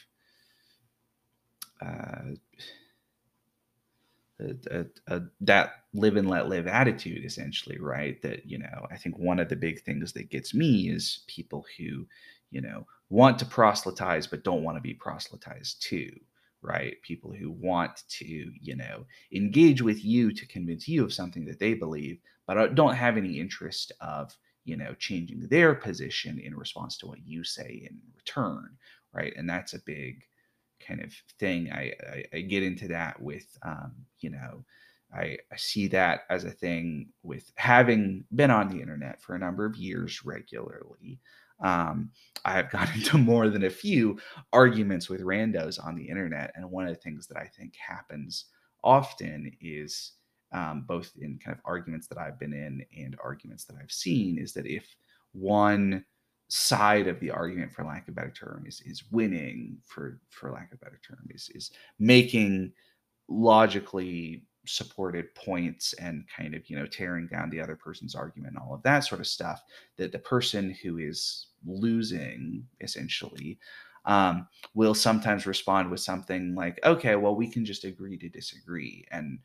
uh, a, a, that live and let live attitude essentially right that you know i think one of the big things that gets me is people who you know want to proselytize but don't want to be proselytized to right? People who want to, you know, engage with you to convince you of something that they believe, but don't have any interest of, you know, changing their position in response to what you say in return, right? And that's a big kind of thing. I, I, I get into that with, um, you know, I, I see that as a thing with having been on the internet for a number of years regularly um, I have gotten into more than a few arguments with randos on the internet. And one of the things that I think happens often is um, both in kind of arguments that I've been in and arguments that I've seen is that if one side of the argument for lack of better term is is winning for for lack of better term is is making logically supported points and kind of you know tearing down the other person's argument and all of that sort of stuff that the person who is losing essentially um, will sometimes respond with something like okay well we can just agree to disagree. And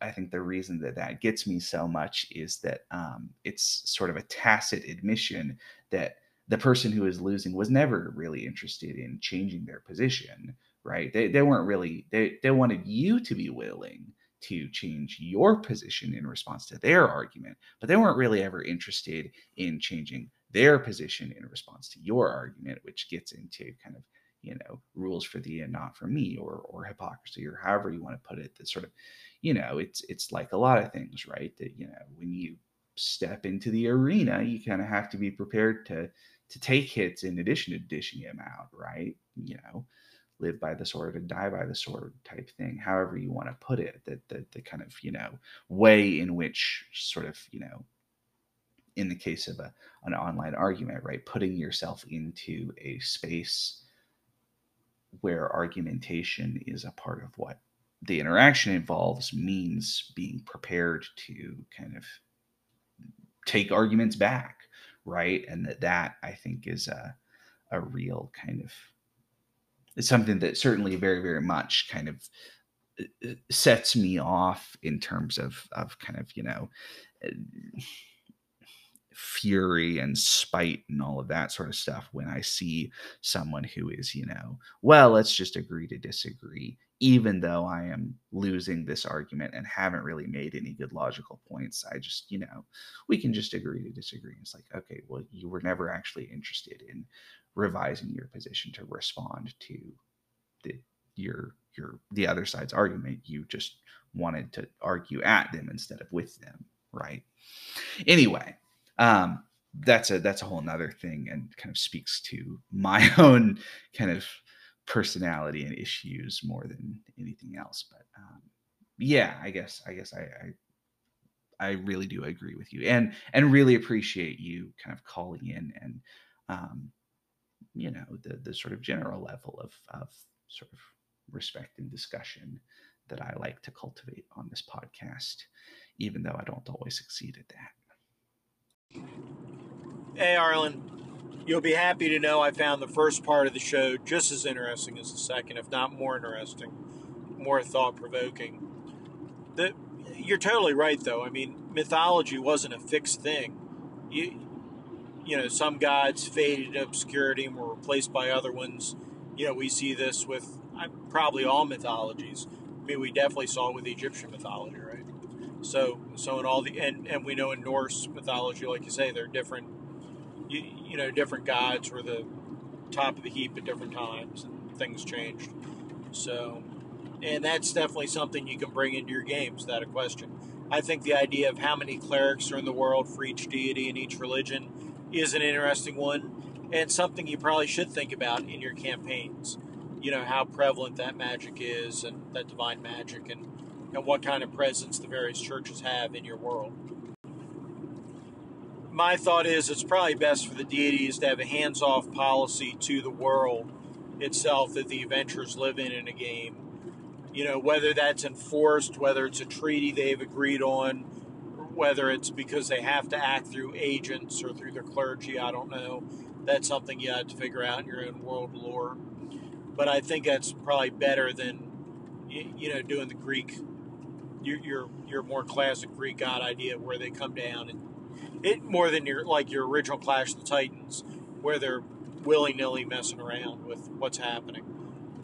i think the reason that that gets me so much is that um, it's sort of a tacit admission that the person who is losing was never really interested in changing their position right? They, they weren't really they, they wanted you to be willing to change your position in response to their argument, but they weren't really ever interested in changing their position in response to your argument, which gets into kind of you know rules for thee and not for me or or hypocrisy or however you want to put it that sort of you know it's it's like a lot of things right? That you know when you step into the arena you kind of have to be prepared to to take hits in addition to dishing him out right? You know live by the sword and die by the sword type thing, however you want to put it, that the, the kind of, you know, way in which sort of, you know, in the case of a, an online argument, right, putting yourself into a space where argumentation is a part of what the interaction involves means being prepared to kind of take arguments back, right? And that that I think is a a real kind of is something that certainly very very much kind of uh, uh, sets me off in terms of of kind of you know uh, fury and spite and all of that sort of stuff when I see someone who is, you know, well, let's just agree to disagree, even though I am losing this argument and haven't really made any good logical points. I just, you know, we can just agree to disagree. It's like, okay, well, you were never actually interested in revising your position to respond to the your your the other side's argument you just wanted to argue at them instead of with them right anyway um that's a that's a whole nother thing and kind of speaks to my own kind of personality and issues more than anything else but um yeah i guess i guess i, I I really do agree with you and and really appreciate you kind of calling in and um, you know the the sort of general level of of sort of respect and discussion that I like to cultivate on this podcast, even though I don't always succeed at that. Hey, Arlen, you'll be happy to know I found the first part of the show just as interesting as the second, if not more interesting, more thought provoking. You're totally right, though. I mean, mythology wasn't a fixed thing. You, you know, some gods faded in obscurity and were replaced by other ones. You know, we see this with uh, probably all mythologies. I mean, we definitely saw it with Egyptian mythology, right? So, so in all the and and we know in Norse mythology, like you say, they're different, you, you know, different gods were the top of the heap at different times, and things changed. So, and that's definitely something you can bring into your games. That a question. I think the idea of how many clerics are in the world for each deity and each religion is an interesting one, and something you probably should think about in your campaigns. You know how prevalent that magic is, and that divine magic, and and what kind of presence the various churches have in your world. My thought is it's probably best for the deities to have a hands off policy to the world itself that the adventurers live in in a game. You know, whether that's enforced, whether it's a treaty they've agreed on, whether it's because they have to act through agents or through their clergy, I don't know. That's something you have to figure out in your own world lore. But I think that's probably better than, you know, doing the Greek your your your more classic Greek god idea where they come down and it more than your like your original Clash of the Titans where they're willy nilly messing around with what's happening.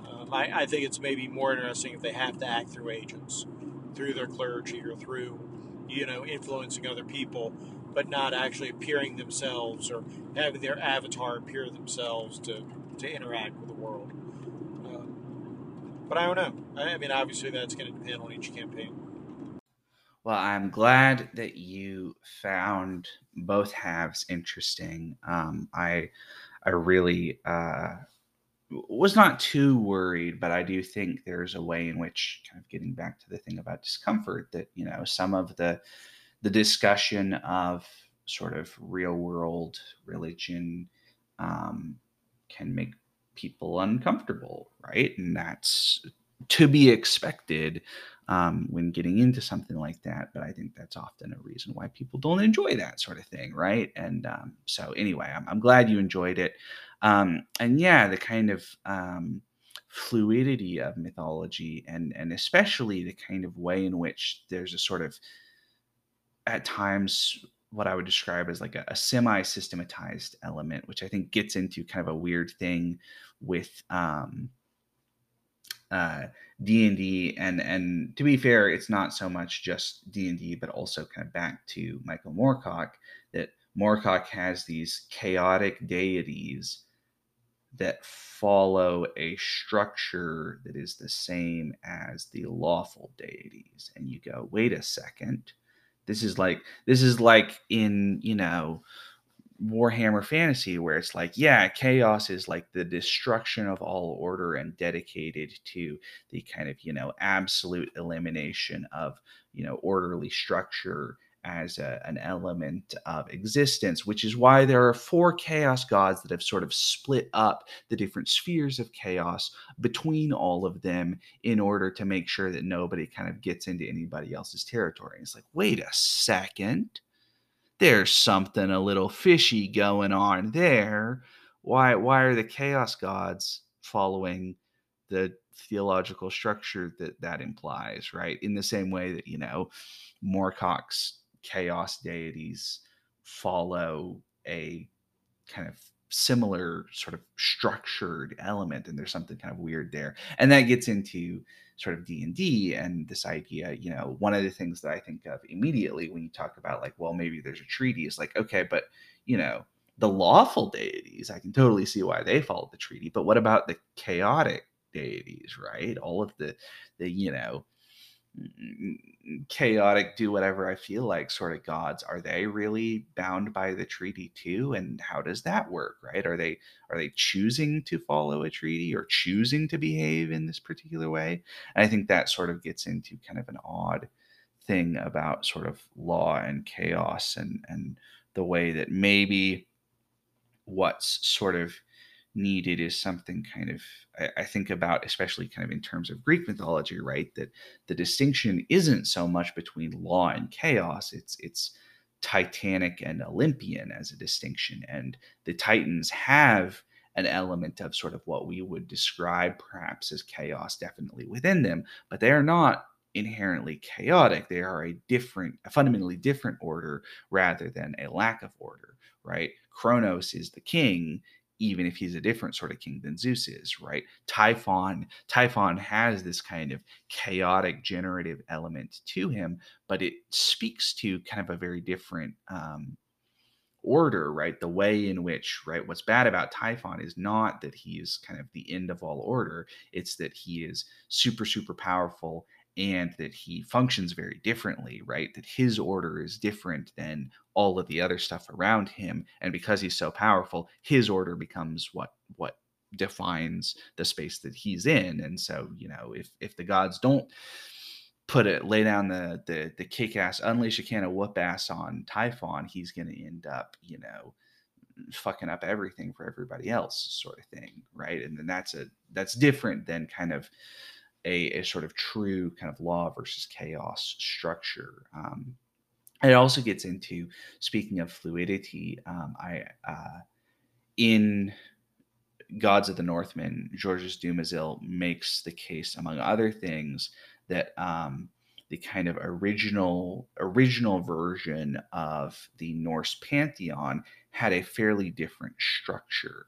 Um, I, I think it's maybe more interesting if they have to act through agents, through their clergy or through you know influencing other people, but not actually appearing themselves or having their avatar appear themselves to to interact with the world. Um, but I don't know. I mean, obviously, that's going to depend on each campaign. Well, I'm glad that you found both halves interesting. Um, I, I really uh, was not too worried, but I do think there's a way in which, kind of getting back to the thing about discomfort, that you know some of the the discussion of sort of real world religion um, can make people uncomfortable, right? And that's to be expected um, when getting into something like that. But I think that's often a reason why people don't enjoy that sort of thing, right? And um, so, anyway, I'm, I'm, glad you enjoyed it. Um, and yeah, the kind of um, fluidity of mythology, and and especially the kind of way in which there's a sort of at times what I would describe as like a, a semi systematized element, which I think gets into kind of a weird thing with um, uh, D&D and and to be fair it's not so much just D&D but also kind of back to Michael Moorcock that Moorcock has these chaotic deities that follow a structure that is the same as the lawful deities. And you go wait a second. This is like this is like in you know Warhammer Fantasy, where it's like, yeah, chaos is like the destruction of all order and dedicated to the kind of, you know, absolute elimination of, you know, orderly structure as a, an element of existence, which is why there are four chaos gods that have sort of split up the different spheres of chaos between all of them in order to make sure that nobody kind of gets into anybody else's territory. It's like, wait a second there's something a little fishy going on there. Why why are the chaos gods following the theological structure that that implies, right? In the same way that, you know, Moorcock's chaos deities follow a kind of similar sort of structured element and there's something kind of weird there and that gets into sort of d&d and this idea you know one of the things that i think of immediately when you talk about like well maybe there's a treaty is like okay but you know the lawful deities i can totally see why they followed the treaty but what about the chaotic deities right? All of the the you know chaotic do whatever i feel like sort of gods are they really bound by the treaty too? And how does that work right? Are they are they choosing to follow a treaty or choosing to behave in this particular way? And i think that sort of gets into kind of an odd thing about sort of law and chaos and and the way that maybe what's sort of needed is something kind of I, I, think about especially kind of in terms of greek mythology right that the distinction isn't so much between law and chaos it's it's titanic and olympian as a distinction and the titans have an element of sort of what we would describe perhaps as chaos definitely within them but they are not inherently chaotic they are a different a fundamentally different order rather than a lack of order right? Kronos is the king even if he's a different sort of king than Zeus is, right? Typhon, Typhon has this kind of chaotic generative element to him, but it speaks to kind of a very different um, order, right? The way in which, right, what's bad about Typhon is not that he is kind of the end of all order, it's that he is super, super powerful and that he functions very differently, right? That his order is different than all of the other stuff around him, and because he's so powerful, his order becomes what what defines the space that he's in. And so, you know, if if the gods don't put it lay down the the the kick ass unleash a can of whoop ass on Typhon, he's going to end up, you know, fucking up everything for everybody else, sort of thing, right? And then that's a that's different than kind of a, a sort of true kind of law versus chaos structure. Um, it also gets into speaking of fluidity. Um, I uh, in Gods of the Northmen, Georges Dumézil makes the case, among other things, that um, the kind of original original version of the Norse pantheon had a fairly different structure.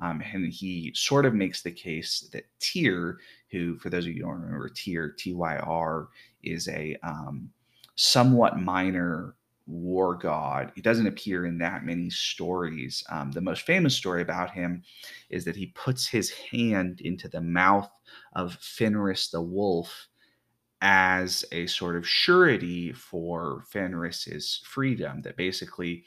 Um, and he sort of makes the case that Tyr, who, for those of you who don't remember, Tyr, T Y R, is a um, somewhat minor war god. He doesn't appear in that many stories. Um, the most famous story about him is that he puts his hand into the mouth of Fenris the wolf as a sort of surety for Fenris's freedom. That basically,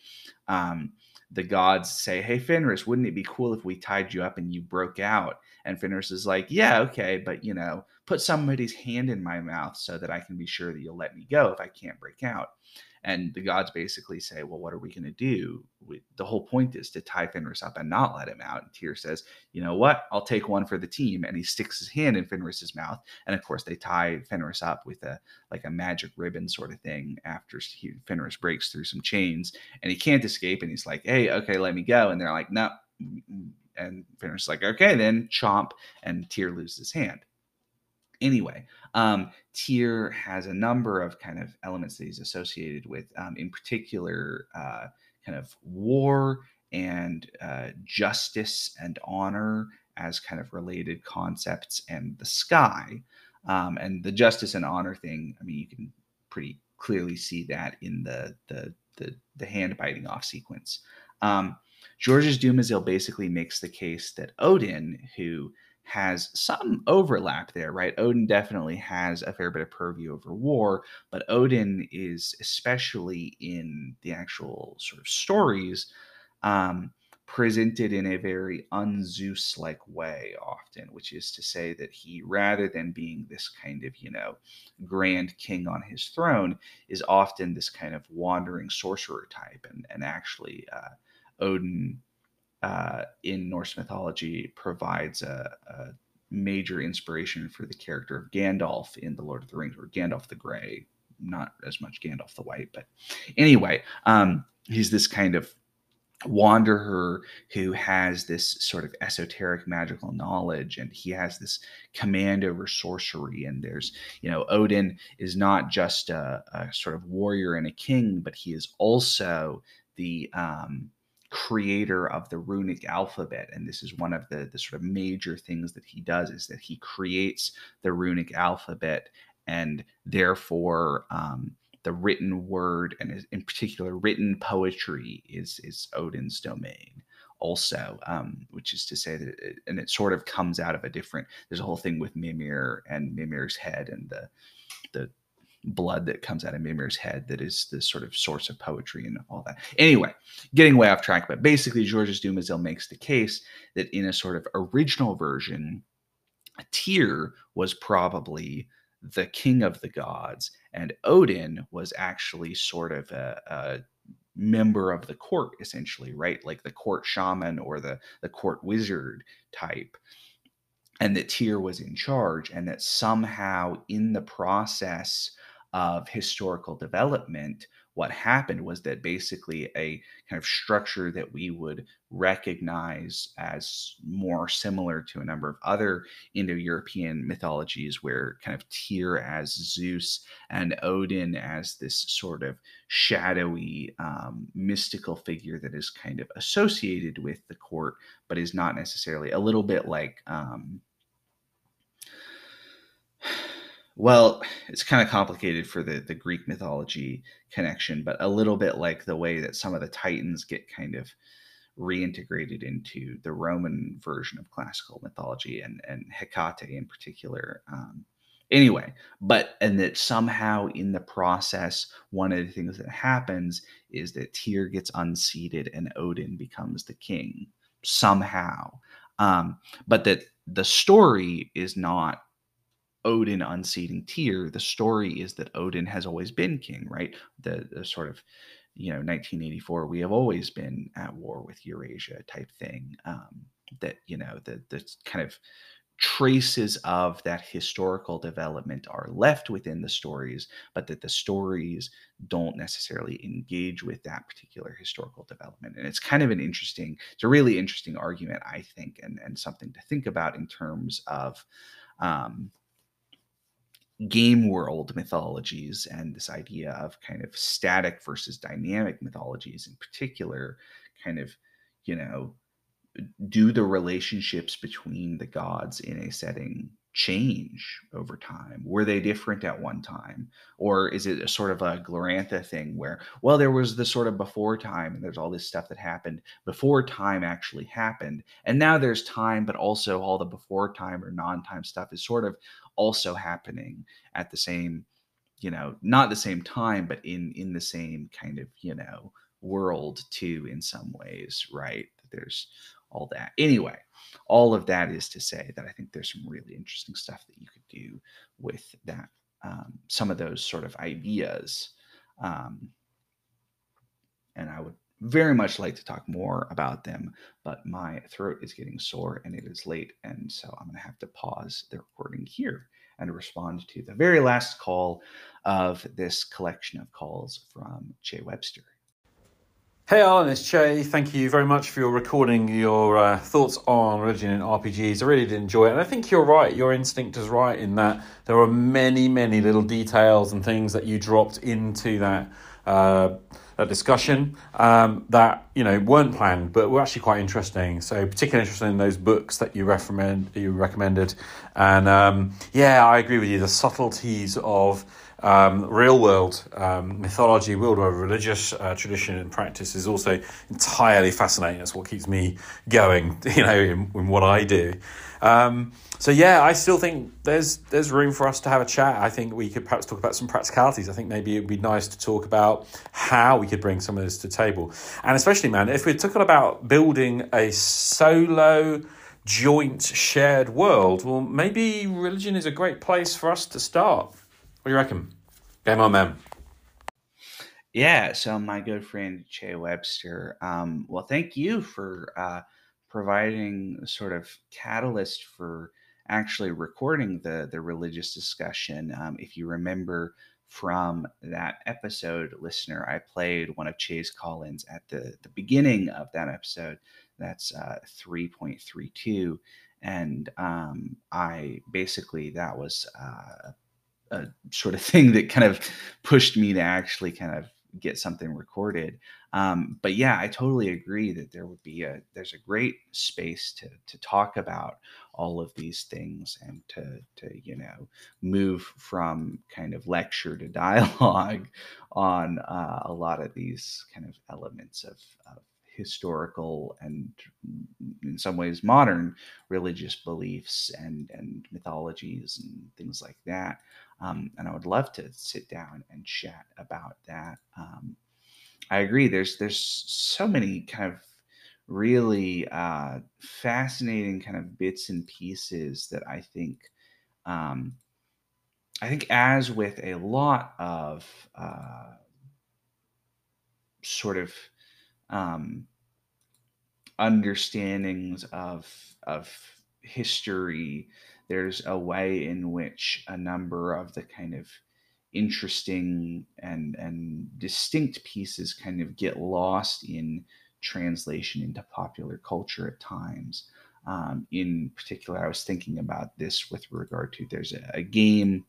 um, the gods say, Hey, Fenris, wouldn't it be cool if we tied you up and you broke out? And Fenris is like, Yeah, okay, but you know, put somebody's hand in my mouth so that I can be sure that you'll let me go if I can't break out. And the gods basically say, Well, what are we going to do? We, the whole point is to tie Fenris up and not let him out. And Tyr says, You know what? I'll take one for the team. And he sticks his hand in Fenris's mouth. And of course, they tie Fenris up with a like a magic ribbon sort of thing after he, Fenris breaks through some chains and he can't escape. And he's like, Hey, okay, let me go. And they're like, No. And Fenris is like, Okay, then chomp. And Tyr loses his hand anyway, um, Tyr has a number of kind of elements that he's associated with, um, in particular, uh, kind of war and uh, justice and honor as kind of related concepts, and the sky. Um, and the justice and honor thing, I mean, you can pretty clearly see that in the the the, the hand biting off sequence. Um, Georges Dumézil basically makes the case that Odin, who has some overlap there, right? Odin definitely has a fair bit of purview over war, but Odin is especially in the actual sort of stories um, presented in a very un-Zeus like way often, which is to say that he, rather than being this kind of, you know, grand king on his throne, is often this kind of wandering sorcerer type. And, and actually, uh, Odin uh, in Norse mythology provides a, a, major inspiration for the character of Gandalf in The Lord of the Rings, or Gandalf the Grey, not as much Gandalf the White, but anyway, um, he's this kind of wanderer who has this sort of esoteric magical knowledge and he has this command over sorcery and there's you know odin is not just a, a sort of warrior and a king but he is also the um, creator of the runic alphabet and this is one of the, the sort of major things that he does is that he creates the runic alphabet and therefore um, the written word and in particular written poetry is is odin's domain also um, which is to say that it, and it sort of comes out of a different there's a whole thing with mimir and mimir's head and the the blood that comes out of Mimir's head that is the sort of source of poetry and all that. Anyway, getting way off track, but basically Georges Dumézil makes the case that in a sort of original version, Tyr was probably the king of the gods, and Odin was actually sort of a, a member of the court essentially right like the court shaman or the the court wizard type and that Tyr was in charge and that somehow in the process of historical development what happened was that basically a kind of structure that we would recognize as more similar to a number of other Indo-European mythologies, where kind of Tyr as Zeus and Odin as this sort of shadowy um, mystical figure that is kind of associated with the court, but is not necessarily a little bit like. Um, well, it's kind of complicated for the the Greek mythology connection, but a little bit like the way that some of the Titans get kind of reintegrated into the Roman version of classical mythology and and Hecate in particular. Um, anyway, but and that somehow in the process, one of the things that happens is that Tyr gets unseated and Odin becomes the king somehow. Um, but that the story is not Odin unseating Tyr, the story is that Odin has always been king, right? The, the sort of, you know, 1984, we have always been at war with Eurasia type thing. Um, that, you know, the, the kind of traces of that historical development are left within the stories, but that the stories don't necessarily engage with that particular historical development. And it's kind of an interesting, it's a really interesting argument, I think, and, and something to think about in terms of um, game world mythologies and this idea of kind of static versus dynamic mythologies in particular kind of you know do the relationships between the gods in a setting change over time? Were they different at one time? Or is it a sort of a Glorantha thing where, well, there was the sort of before time and there's all this stuff that happened before time actually happened. And now there's time, but also all the before time or non time stuff is sort of also happening at the same, you know, not the same time, but in in the same kind of, you know, world too in some ways, right? There's all that. Anyway, all of that is to say that I think there's some really interesting stuff that you could do with that, um, some of those sort of ideas. Um, and I would very much like to talk more about them, but my throat is getting sore and it is late. And so I'm going to have to pause the recording here and respond to the very last call of this collection of calls from Jay Webster. Hey Alan, it's Che. Thank you very much for your recording your uh, thoughts on religion and RPGs. I really did enjoy it, and I think you're right. Your instinct is right in that there are many, many little details and things that you dropped into that uh, that discussion um, that you know weren't planned, but were actually quite interesting. So, particularly interested in those books that you recommend you recommended, and um, yeah, I agree with you. The subtleties of um, real world um, mythology, world world religious uh, tradition and practice is also entirely fascinating. That's what keeps me going, you know, in, in what I do. Um, so yeah, I still think there's there's room for us to have a chat. I think we could perhaps talk about some practicalities. I think maybe it'd be nice to talk about how we could bring some of this to the table, and especially, man, if we're talking about building a solo joint shared world, well, maybe religion is a great place for us to start. What do you reckon? Game on, man. Yeah, so my good friend Che Webster. Um, well, thank you for uh, providing sort of catalyst for actually recording the the religious discussion. Um, if you remember from that episode, listener, I played one of Che's call-ins at the the beginning of that episode. That's uh, three point three two, and um, I basically that was uh, a sort of thing that kind of pushed me to actually kind of get something recorded. Um, but yeah, I totally agree that there would be a there's a great space to to talk about all of these things and to to you know move from kind of lecture to dialogue on uh, a lot of these kind of elements of, of historical and in some ways modern religious beliefs and and mythologies and things like that um, and I would love to sit down and chat about that. Um, I agree. There's there's so many kind of really uh, fascinating kind of bits and pieces that I think um, I think as with a lot of uh, sort of um, understandings of of history. There's a way in which a number of the kind of interesting and and distinct pieces kind of get lost in translation into popular culture at times. Um, in particular, I was thinking about this with regard to there's a, a game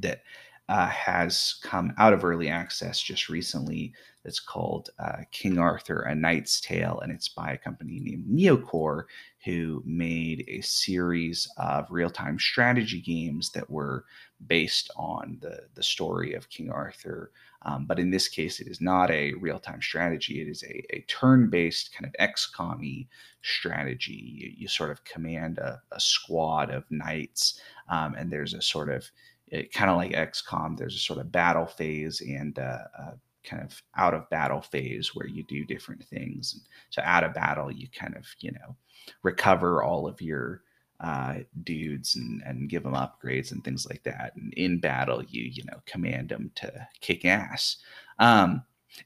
that uh, has come out of early access just recently that's called uh, King Arthur: A Knight's Tale, and it's by a company named Neocore, who made a series of real-time strategy games that were based on the the story of King Arthur. Um, but in this case, it is not a real-time strategy. It is a, a turn-based kind of XCOM strategy. You, you, sort of command a, a squad of knights, um, and there's a sort of kind of like XCOM. There's a sort of battle phase and uh, uh, kind of out of battle phase where you do different things. And so out of battle, you kind of you know recover all of your uh, dudes and, and give them upgrades and things like that. And in battle, you you know command them to kick ass. Um,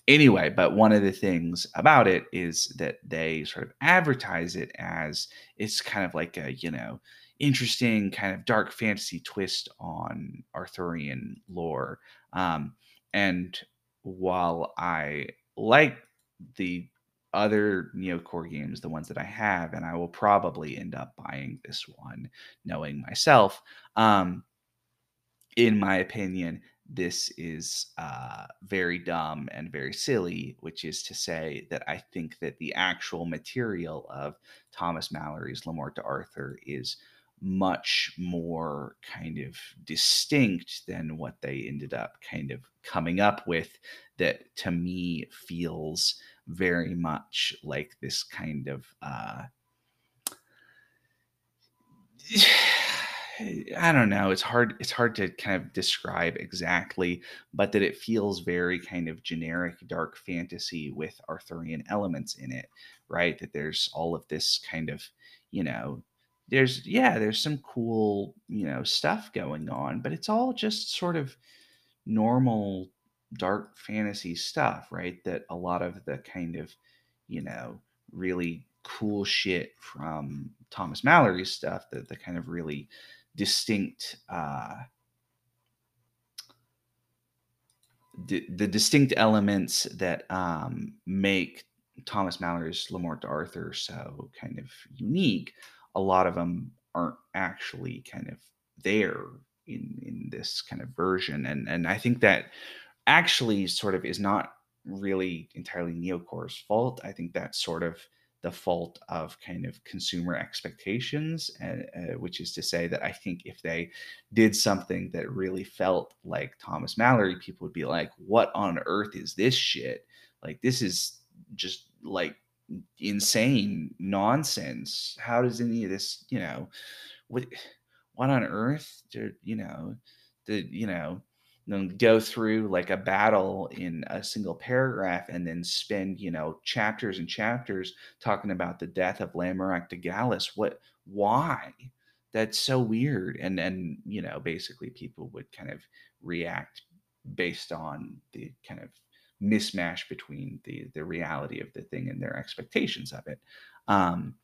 anyway, but one of the things about it is that they sort of advertise it as it's kind of like a you know interesting kind of dark fantasy twist on Arthurian lore. Um, and while I like the other Neocore games, the ones that I have, and I will probably end up buying this one, knowing myself. Um, in my opinion, this is uh, very dumb and very silly, which is to say that I think that the actual material of Thomas Malory's Le Morte d'Arthur is much more kind of distinct than what they ended up kind of coming up with that to me feels very much like this kind of uh I don't know. It's hard. It's hard to kind of describe exactly, but that it feels very kind of generic dark fantasy with Arthurian elements in it, right? That there's all of this kind of, you know, there's yeah there's some cool you know stuff going on but it's all just sort of normal dark fantasy stuff right? That a lot of the kind of you know really cool shit from thomas malory's stuff the, the kind of really distinct uh the, the distinct elements that um make thomas Malory's le morte d'arthur so kind of unique a lot of them aren't actually kind of there in in this kind of version and and I think that actually sort of is not really entirely Neocore's fault. I think that's sort of the fault of kind of consumer expectations, uh, uh, which is to say that I think if they did something that really felt like Thomas malory people would be like, "What on earth is this shit? Like this is just like insane nonsense. How does any of this, you know, what what on earth to, you know, the, you know, go through like a battle in a single paragraph and then spend, you know, chapters and chapters talking about the death of Lamorak de Galis. What why? That's so weird. And and you know, basically people would kind of react based on the kind of mismatch between the the reality of the thing and their expectations of it. Um,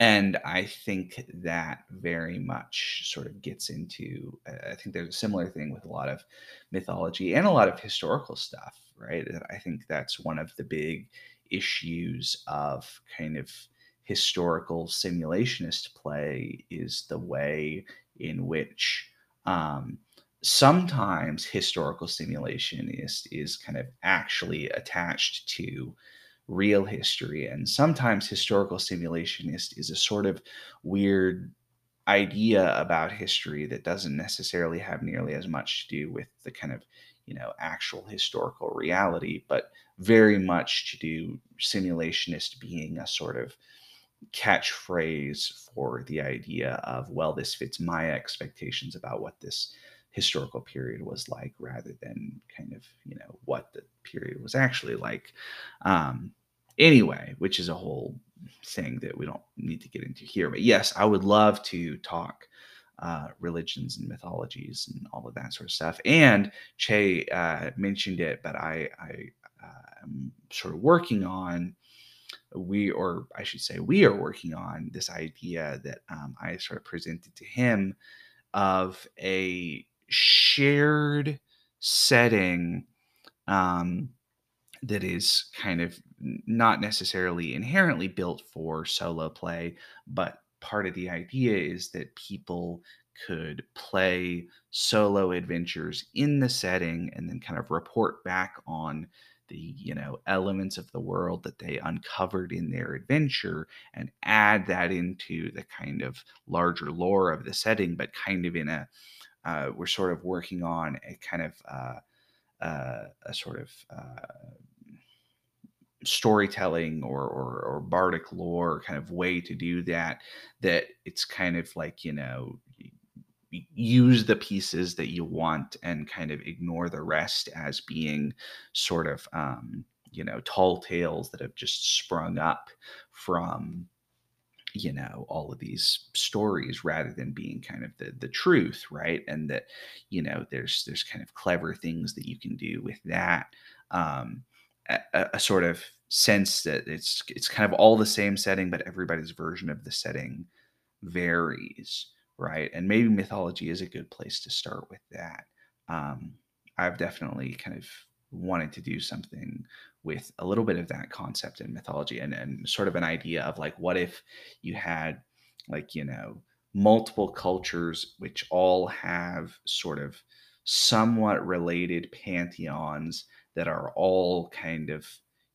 and I think that very much sort of gets into. I think there's a similar thing with a lot of mythology and a lot of historical stuff, right? I think that's one of the big issues of kind of historical simulationist play is the way in which um, sometimes historical simulation is is kind of actually attached to real history and sometimes historical simulationist is a sort of weird idea about history that doesn't necessarily have nearly as much to do with the kind of you know actual historical reality but very much to do simulationist being a sort of catchphrase for the idea of well this fits my expectations about what this historical period was like rather than kind of you know what the period was actually like. Um anyway which is a whole thing that we don't need to get into here but yes i would love to talk uh, religions and mythologies and all of that sort of stuff. And che uh, mentioned it but i i uh, am sort of working on, we, or I should say, we are working on this idea that um, I sort of presented to him of a shared setting um, that is kind of not necessarily inherently built for solo play, but part of the idea is that people could play solo adventures in the setting and then kind of report back on the you know elements of the world that they uncovered in their adventure and add that into the kind of larger lore of the setting but kind of in a uh, we're sort of working on a kind of uh, uh, a sort of uh, storytelling or, or, or bardic lore kind of way to do that that it's kind of like you know use the pieces that you want and kind of ignore the rest as being sort of um, you know tall tales that have just sprung up from you know all of these stories rather than being kind of the the truth right? And that you know there's there's kind of clever things that you can do with that um a, a, sort of sense that it's it's kind of all the same setting but everybody's version of the setting varies right? And maybe mythology is a good place to start with that. Um i've definitely kind of wanted to do something with a little bit of that concept in mythology and, and sort of an idea of like what if you had like you know multiple cultures which all have sort of somewhat related pantheons that are all kind of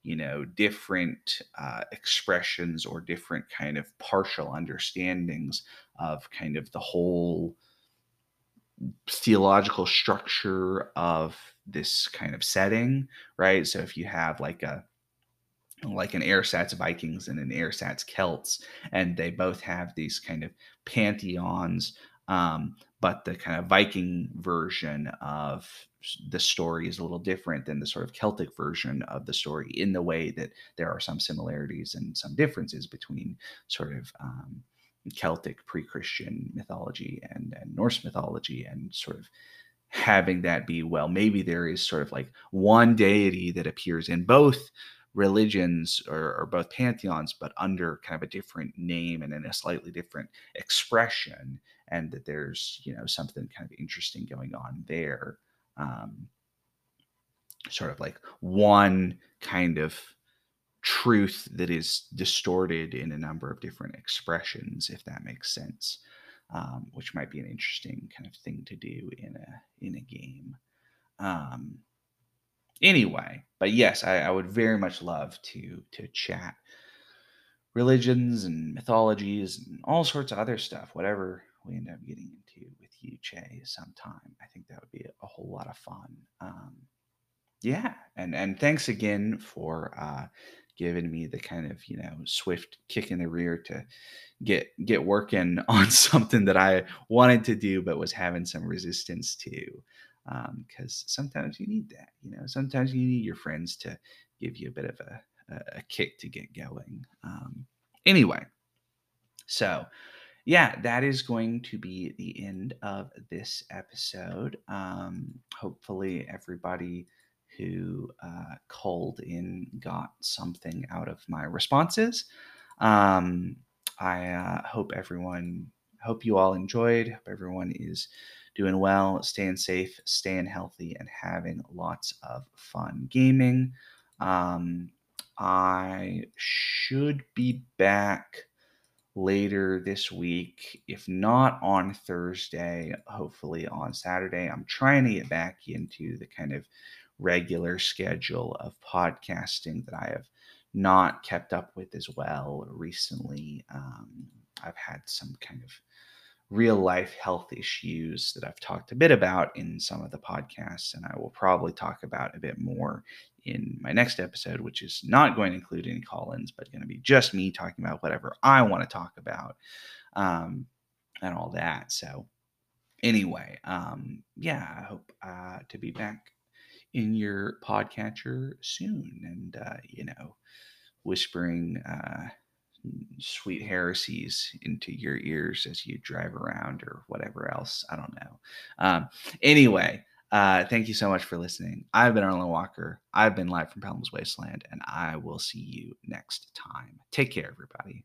you know different uh, expressions or different kind of partial understandings of kind of the whole theological structure of this kind of setting, right? So if you have like a like an Ersatz Vikings and an Ersatz Celts, and they both have these kind of pantheons, um, but the kind of Viking version of the story is a little different than the sort of Celtic version of the story in the way that there are some similarities and some differences between sort of um, Celtic pre-Christian mythology and, and Norse mythology and sort of having that be well. Maybe there is sort of like one deity that appears in both religions or, or, both pantheons but under kind of a different name and in a slightly different expression and that there's you know something kind of interesting going on there. Um, sort of like one kind of truth that is distorted in a number of different expressions, if that makes sense, um, which might be an interesting kind of thing to do in a in a game. Um, anyway, but yes, I, I would very much love to to chat religions and mythologies and all sorts of other stuff, whatever we end up getting into with you, Che, sometime. I think that would be a whole lot of fun. Um, yeah, and and thanks again for uh, given me the kind of you know swift kick in the rear to get get working on something that I wanted to do but was having some resistance to because um, sometimes you need that you know sometimes you need your friends to give you a bit of a, a, a kick to get going um, anyway. So yeah that is going to be the end of this episode. Um, hopefully everybody who uh, called in got something out of my responses. Um, I uh, hope everyone, hope you all enjoyed. Hope everyone is doing well, staying safe, staying healthy, and having lots of fun gaming. Um, I should be back later this week, if not on Thursday, hopefully on Saturday. I'm trying to get back into the kind of regular schedule of podcasting that I have not kept up with as well recently. Um, I've had some kind of real life health issues that I've talked a bit about in some of the podcasts, and I will probably talk about a bit more in my next episode, which is not going to include any call ins, but going to be just me talking about whatever I want to talk about um, and all that. So, anyway, um, yeah, I hope uh, to be back in your podcatcher soon and uh, you know whispering uh, sweet heresies into your ears as you drive around or whatever else i don't know um, anyway Uh, thank you so much for listening. I've been Arlen Walker. I've been live from Pellam's Wasteland, and I will see you next time. Take care, everybody.